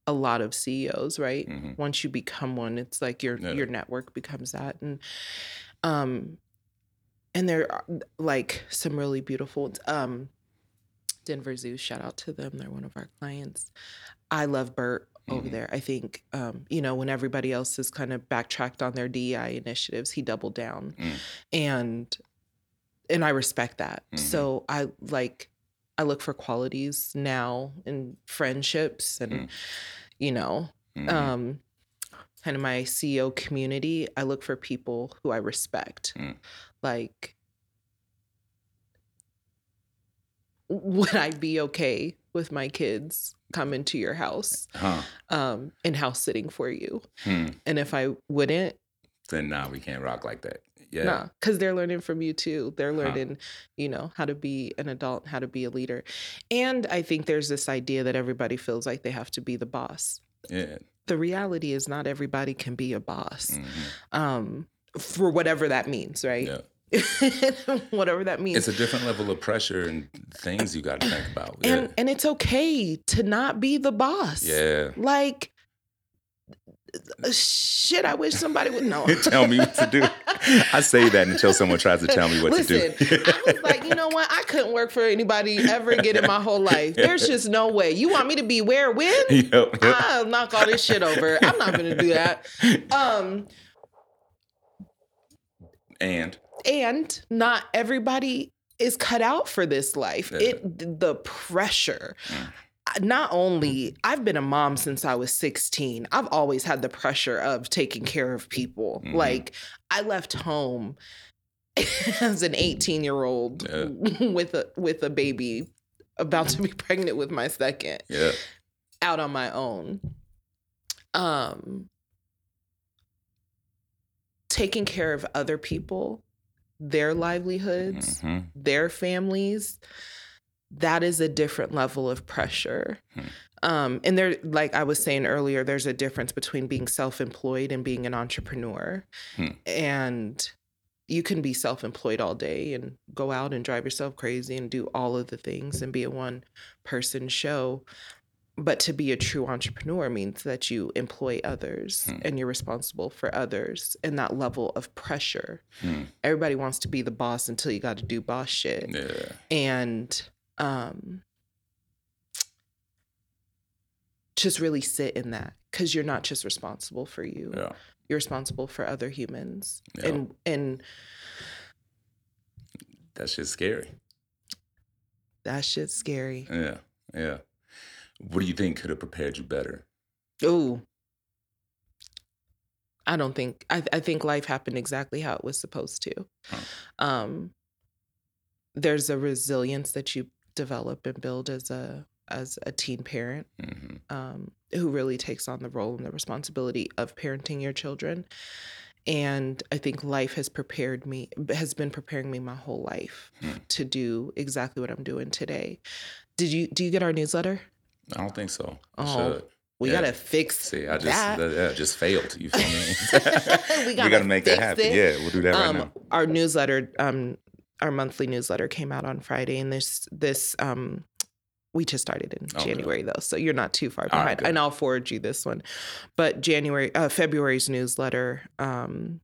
a lot of CEOs, right? hmm once you become one it's like your Yeah. your network becomes that and um and there are like some really beautiful um Denver Zoo. Shout out to them. They're one of our clients. I love Bert over Mhm. there. I think, um, you know, when everybody else has kind of backtracked on their DEI initiatives, he doubled down, Mm. and and I respect that. Mhm. So I like, I look for qualities now in friendships, and Mm. you know, Mhm. um, kind of my CEO community. I look for people who I respect, Mm. like. Would I be okay with my kids come into your house huh. um, and house sitting for you? Hmm. And if I wouldn't, Then nah, we can't rock like that. Yeah. nah, because they're learning from you too. They're Huh. learning, you know, how to be an adult, how to be a leader. And I think there's this idea that everybody feels like they have to be the boss. Yeah. The reality is, not everybody can be a boss, Mhm. um, for whatever that means, right? Yeah. whatever that means. It's a different level of pressure and things you got to think about. Yeah. and and it's okay to not be the boss. yeah. Like uh, shit, I wish somebody would know. Tell me what to do. I say that until someone tries to tell me what Listen, to do. I was like, you know what? I couldn't work for anybody ever again in my whole life. There's just no way. You want me to be where when? Yep, yep. I'll knock all this shit over. I'm not gonna do that. Um, and and not everybody is cut out for this life. Yeah. It the pressure. Mm. Not only I've been a mom since I was 16. I've always had the pressure of taking care of people. Mhm. Like I left home as an 18 year old Yeah. with a with a baby about to be pregnant with my second yeah. out on my own. Um taking care of other people, their livelihoods, Mhm. their families, that is a different level of pressure. Hmm. Um, and there, like I was saying earlier, there's a difference between being self employed and being an entrepreneur. Hmm. And you can be self employed all day and go out and drive yourself crazy and do all of the things and be a one person show. But to be a true entrepreneur means that you employ others Hmm. and you're responsible for others and that level of pressure. Hmm. Everybody wants to be the boss until you got to do boss shit Yeah. and um just really sit in that because you're not just responsible for you Yeah. you're responsible for other humans Yeah. and and That shit's scary. that shit's scary Yeah. Yeah. What do you think could have prepared you better? Ooh. I don't think I I think life happened exactly how it was supposed to. Huh. Um there's a resilience that you develop and build as a as a teen parent hmm um, who really takes on the role and the responsibility of parenting your children. And I think life has prepared me, has been preparing me my whole life Hmm. to do exactly what I'm doing today. Did you do you get our newsletter? I don't think so. Oh. We Yeah. gotta fix See, I just that. that, yeah, just failed. You feel me? We we gotta gotta make that happen. it. Yeah, we'll do that right um, now. our newsletter, um, our monthly newsletter came out on Friday, and this this um, we just started in Okay. January though, so you're not too far behind. good. and I'll forward you this one. But January, uh, February's newsletter um,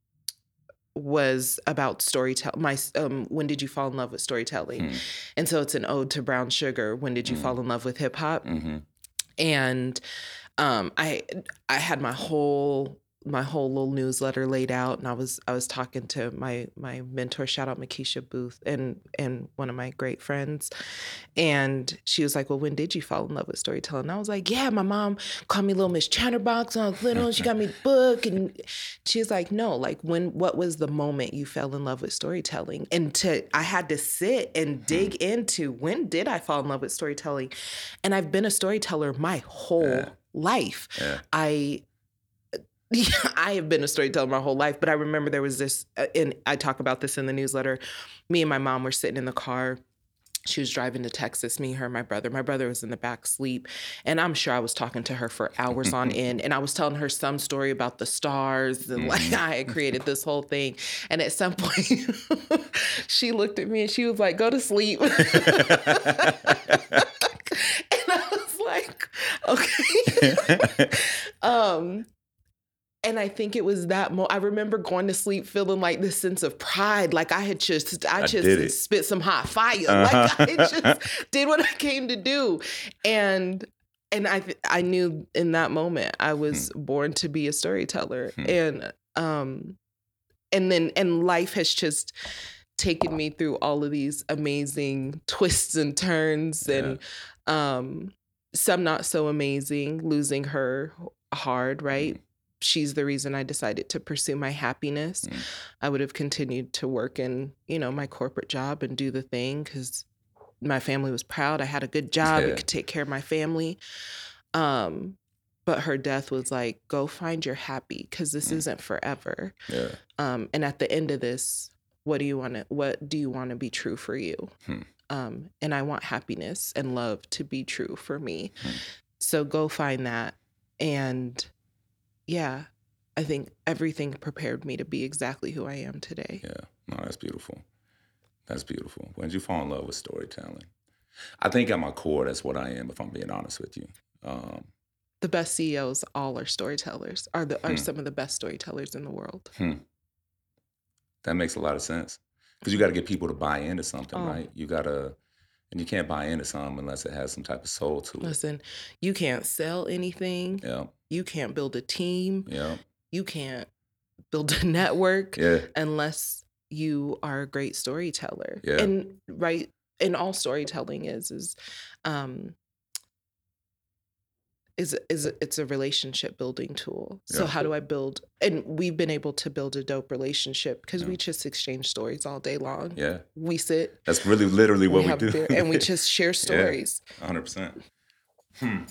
was about storytelling. My um, when did you fall in love with storytelling? Hmm. And so it's an ode to brown sugar. When did you Mm. fall in love with hip hop? hmm and um i i had my whole my whole little newsletter laid out and i was i was talking to my my mentor shout out makisha booth and and one of my great friends and she was like well when did you fall in love with storytelling? And i was like yeah my mom called me little miss chatterbox when i was little and she got me the book and she was like no like when what was the moment you fell in love with storytelling? And to i had to sit and dig mm-hmm. into when did i fall in love with storytelling? And i've been a storyteller my whole Yeah. life. Yeah. i I have been a storyteller my whole life, but I remember there was this, uh, and I talk about this in the newsletter. Me and my mom were sitting in the car. She was driving to Texas, me, her, my brother. My brother was in the back asleep. And I'm sure I was talking to her for hours on end. And I was telling her some story about the stars and like Mhm. I had created this whole thing. And at some point, she looked at me and she was like, go to sleep. and I was like, okay. um and I think it was that mo I remember going to sleep feeling like this sense of pride, like I had just I I just spit some hot fire. Uh-huh. Like I just did what I came to do. And and I I knew in that moment I was born to be a storyteller. Hmm. And um and then and life has just taken me through all of these amazing twists and turns and um some not so amazing losing her hard right she's the reason i decided to pursue my happiness Mm. i would have continued to work in you know my corporate job and do the thing because my family was proud i had a good job Yeah. i could take care of my family um but her death was like go find your happy because this Mm. isn't forever Yeah. um, and at the end of this what do you want to what do you want to be true for you Hmm. um, and i want happiness and love to be true for me Hmm. so go find that and yeah i think everything prepared me to be exactly who i am today Yeah. No, that's beautiful. That's beautiful. When did you fall in love with storytelling? I think at my core, that's what I am. If I'm being honest with you. Um, the best ceos all are storytellers are the are Hmm. some of the best storytellers in the world Hmm. that makes a lot of sense because you got to get people to buy into something, Oh. right? You got to, and you can't buy into something unless it has some type of soul to it. listen you can't sell anything Yeah. you can't build a team Yeah. you can't build a network Yeah. unless you are a great storyteller. Yeah. And right and all storytelling is is um is is it's a relationship building tool. So Yeah. how do I build and we've been able to build a dope relationship because Yeah. we just exchange stories all day long. Yeah. We sit, That's really literally what we, have do. beer, and we just share stories. 100%. Hmm.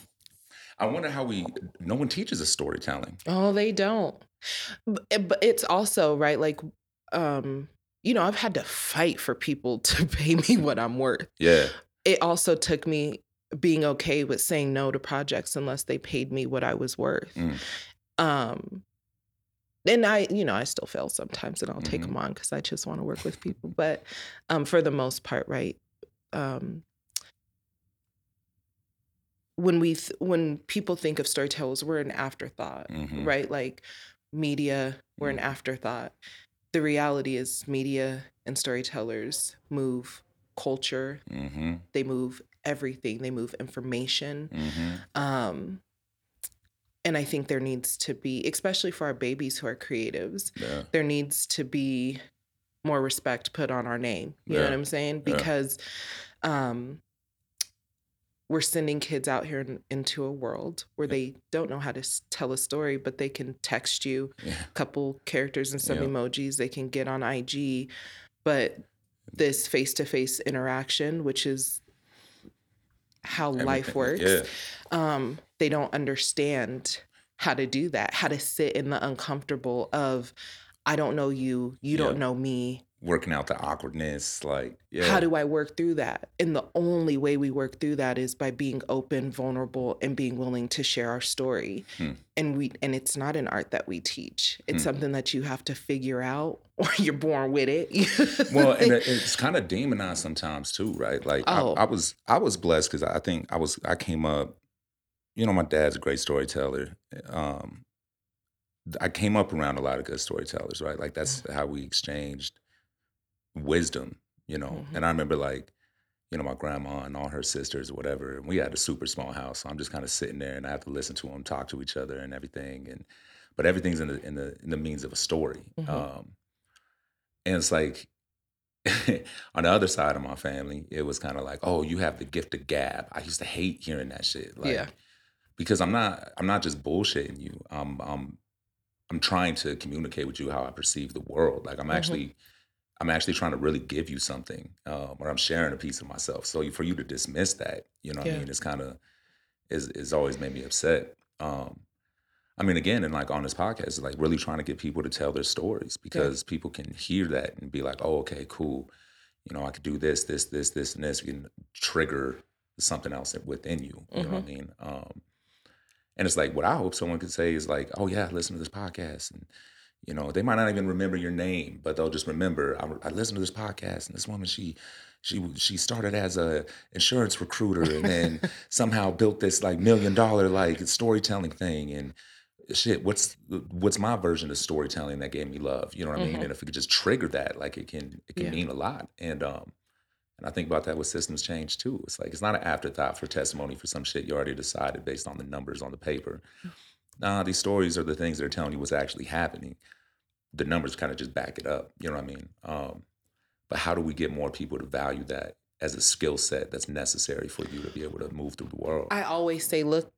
I wonder how we, no one teaches us storytelling. Oh, they don't. Eh, But it's also right, like, um, you know, I've had to fight for people to pay me what I'm worth. Yeah. It also took me being okay with saying no to projects unless they paid me what I was worth. Mm. Um, and I, you know, I still fail sometimes, and I'll take Mhm. them on because I just want to work with people. But um, for the most part, right. Um, when we th- when people think of storytellers, we're an afterthought Mhm. right? Like media, we're an afterthought. The reality is, media and storytellers move culture, Mm-hmm. they move everything, they move information. Mm-hmm. Um, and I think there needs to be, especially for our babies who are creatives, Yeah. there needs to be more respect put on our name. You know what I'm saying? Yeah. Because um, we're sending kids out here in, into a world where they don't know how to s- tell a story, but they can text you Yeah. a couple characters and some Yeah. emojis. They can get on IG, but this face to face interaction, which is how life works, Yeah. um, they don't understand how to do that, how to sit in the uncomfortable of, I don't know you, you don't know me. Working out the awkwardness. Like, yeah. How do I work through that? And the only way we work through that is by being open, vulnerable, and being willing to share our story. Hmm. And we and it's not an art that we teach. It's Hmm. something that you have to figure out or you're born with it. well, and it's kind of demonized sometimes too, right? Like Oh. I, I was, I was blessed because I think I was, I came up. You know, my dad's a great storyteller. Um, I came up around a lot of good storytellers, right? Like that's how we exchanged wisdom, you know. Mhm. And I remember like, you know, my grandma and all her sisters or whatever. And we had a super small house, so I'm just kind of sitting there and I have to listen to them talk to each other and everything. And but everything's in the in the in the means of a story. Mhm. Um, and it's like on the other side of my family, it was kind of like, oh, you have the gift of gab. I used to hate hearing that shit. Like, Yeah. Because I'm not I'm not just bullshitting you. I'm I'm I'm trying to communicate with you how I perceive the world. Like I'm Mhm. actually I'm actually trying to really give you something, um, or I'm sharing a piece of myself. So for you to dismiss that, you know what Yeah. I mean? It's kind of is is always made me upset. Um, I mean, again, and like on this podcast, it's like really trying to get people to tell their stories because people can hear that and be like, oh, okay, cool. You know, I could do this, this, this, this, and this. We can trigger something else within you. You know what I mean? Um, and it's like what I hope someone could say is like, oh yeah, listen to this podcast, and you know, they might not even remember your name, but they'll just remember I, I listened to this podcast, and this woman she she she started as a insurance recruiter, and then somehow built this like million dollar like storytelling thing, and shit, what's what's my version of storytelling that gave me love? You know what I mean? Mhm. And if we could just trigger that, like it can it can Yeah. mean a lot. And um and I think about that with systems change too. It's like it's not an afterthought for testimony for some shit you already decided based on the numbers on the paper. Nah, these stories are the things that are telling you what's actually happening. The numbers kind of just back it up. You know what I mean? Um, but how do we get more people to value that as a skill set that's necessary for you to be able to move through the world? I always say, look,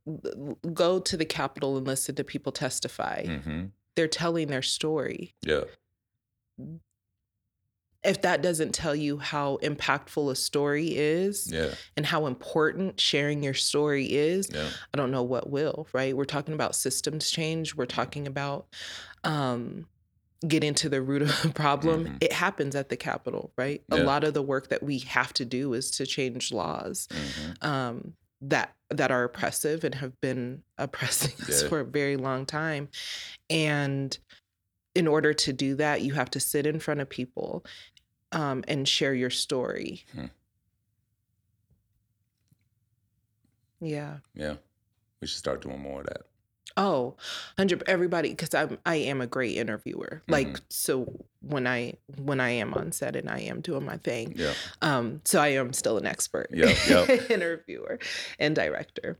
go to the Capitol and listen to people testify. hmm They're telling their story. Yeah. If that doesn't tell you how impactful a story is Yeah. and how important sharing your story is, Yeah. I don't know what will, right? We're talking about systems change. We're talking about um, getting into the root of the problem. Mhm. It happens at the Capitol, right? A lot of the work that we have to do is to change laws hmm um, that that are oppressive and have been oppressing us for a very long time. And in order to do that, you have to sit in front of people um, and share your story. Hmm. Yeah. Yeah. We should start doing more of that. Oh, 100 everybody because I'm I am a great interviewer. Like Mhm. so when I when I am on set and I am doing my thing. Yeah. Um so I am still an expert. Yep, yep. interviewer and director.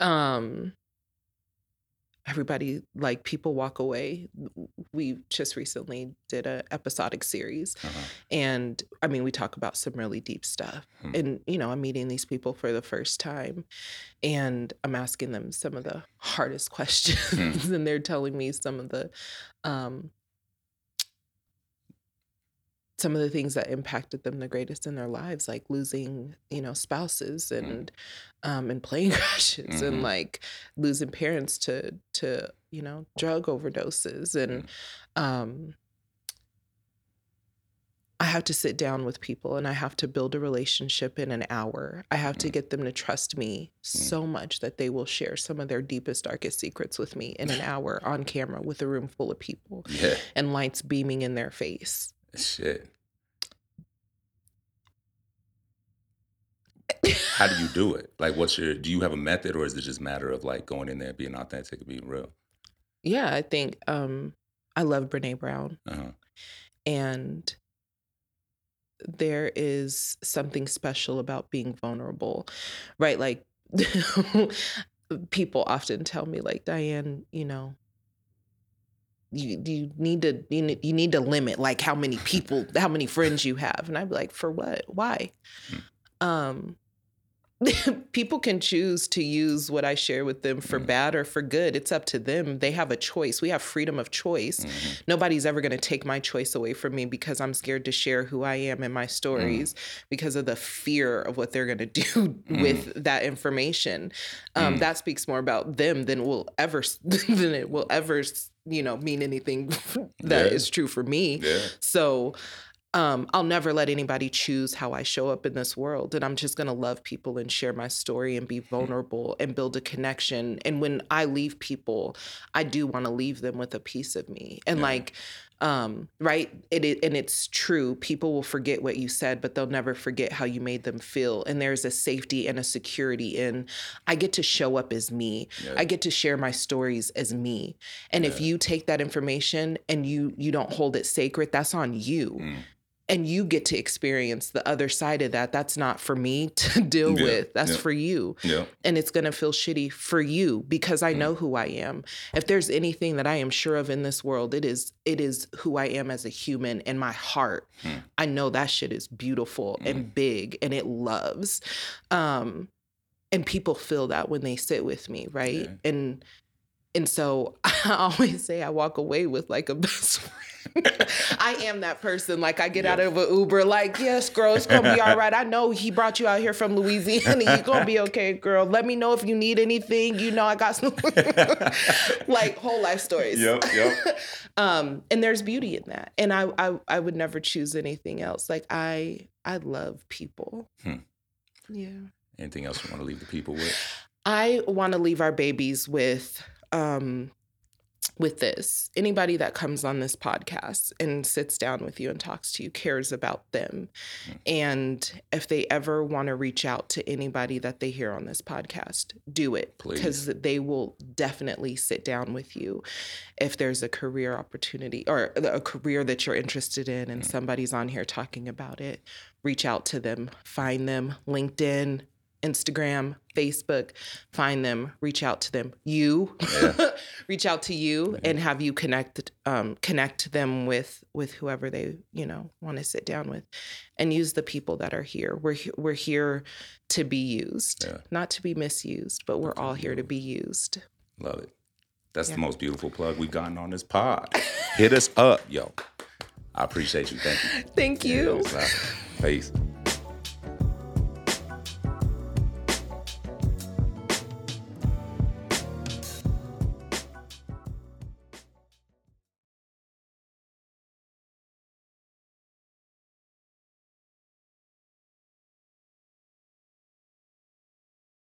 Um everybody like people walk away. We just recently did a episodic series Uh-huh. and I mean we talk about some really deep stuff. Hmm. And you know, I'm meeting these people for the first time and I'm asking them some of the hardest questions and they're telling me some of the um some of the things that impacted them the greatest in their lives like losing you know spouses and um and plane crashes Mhm. and like losing parents to to you know drug overdoses and um I have to sit down with people and I have to build a relationship in an hour. I have to Mm. get them to trust me so much that they will share some of their deepest, darkest secrets with me in an hour on camera with a room full of people Yeah. and lights beaming in their face. Shit. How do you do it? Like, what's your? Do you have a method, or is it just a matter of like going in there, being authentic, and being real? yeah, I think um, I love Brene Brown. Uh-huh. and there is something special about being vulnerable right like people often tell me like Dianne you know you you need to you need, you need to limit like how many people how many friends you have. And i'd be like for what? Why? Um people can choose to use what i share with them for Mhm. bad or for good. It's up to them. They have a choice. We have freedom of choice. Mhm. nobody's ever going to take my choice away from me because I'm scared to share who I am and my stories because of the fear of what they're going to do with that information. Um, Mm. That speaks more about them than will ever than it will ever you know mean anything that is Yeah. true for me. Yeah. So um, I'll never let anybody choose how I show up in this world. And I'm just going to love people and share my story and be vulnerable and build a connection. And when I leave people, I do want to leave them with a piece of me. And Yeah. like, um, right? It, it, and it's true. People will forget what you said, but they'll never forget how you made them feel. And there's a safety and a security in I get to show up as me. Yeah. I get to share my stories as me. And if you take that information and you you don't hold it sacred, that's on you Mm. And you get to experience the other side of that that's not for me to deal Yeah, with that's yeah. for you Yeah. and it's going to feel shitty for you because i Mm. know who i am if there's anything that i am sure of in this world it is it is who i am as a human and my heart Mm. i know that shit is beautiful and big and it loves um and people feel that when they sit with me right Yeah. and and so i always say i walk away with like a best friend I am that person. Like I get out of an Uber, like, yes, girl, it's gonna be all right. I know he brought you out here from Louisiana. You're gonna be okay, girl. Let me know if you need anything. You know I got some like whole life stories. Yep. Yep. um, and there's beauty in that. And I, I I would never choose anything else. Like I I love people. Hmm. Yeah. Anything else you want to leave the people with? I want to leave our babies with um, with this anybody that comes on this podcast and sits down with you and talks to you cares about them. And if they ever want to reach out to anybody that they hear on this podcast do it because they will definitely sit down with you if there's a career opportunity or a career that you're interested in and somebody's on here talking about it. Reach out to them find them linkedin Instagram, Facebook, find them, reach out to them. You reach out to you and have you connect um, connect them with with whoever they you know want to sit down with, and use the people that are here. We're we're here to be used, Yeah. not to be misused, but we're all here to be used. Love it. That's Yeah. the most beautiful plug we've gotten on this pod. Hit us up, yo. I appreciate you. Thank you. Thank you. Yeah. Peace.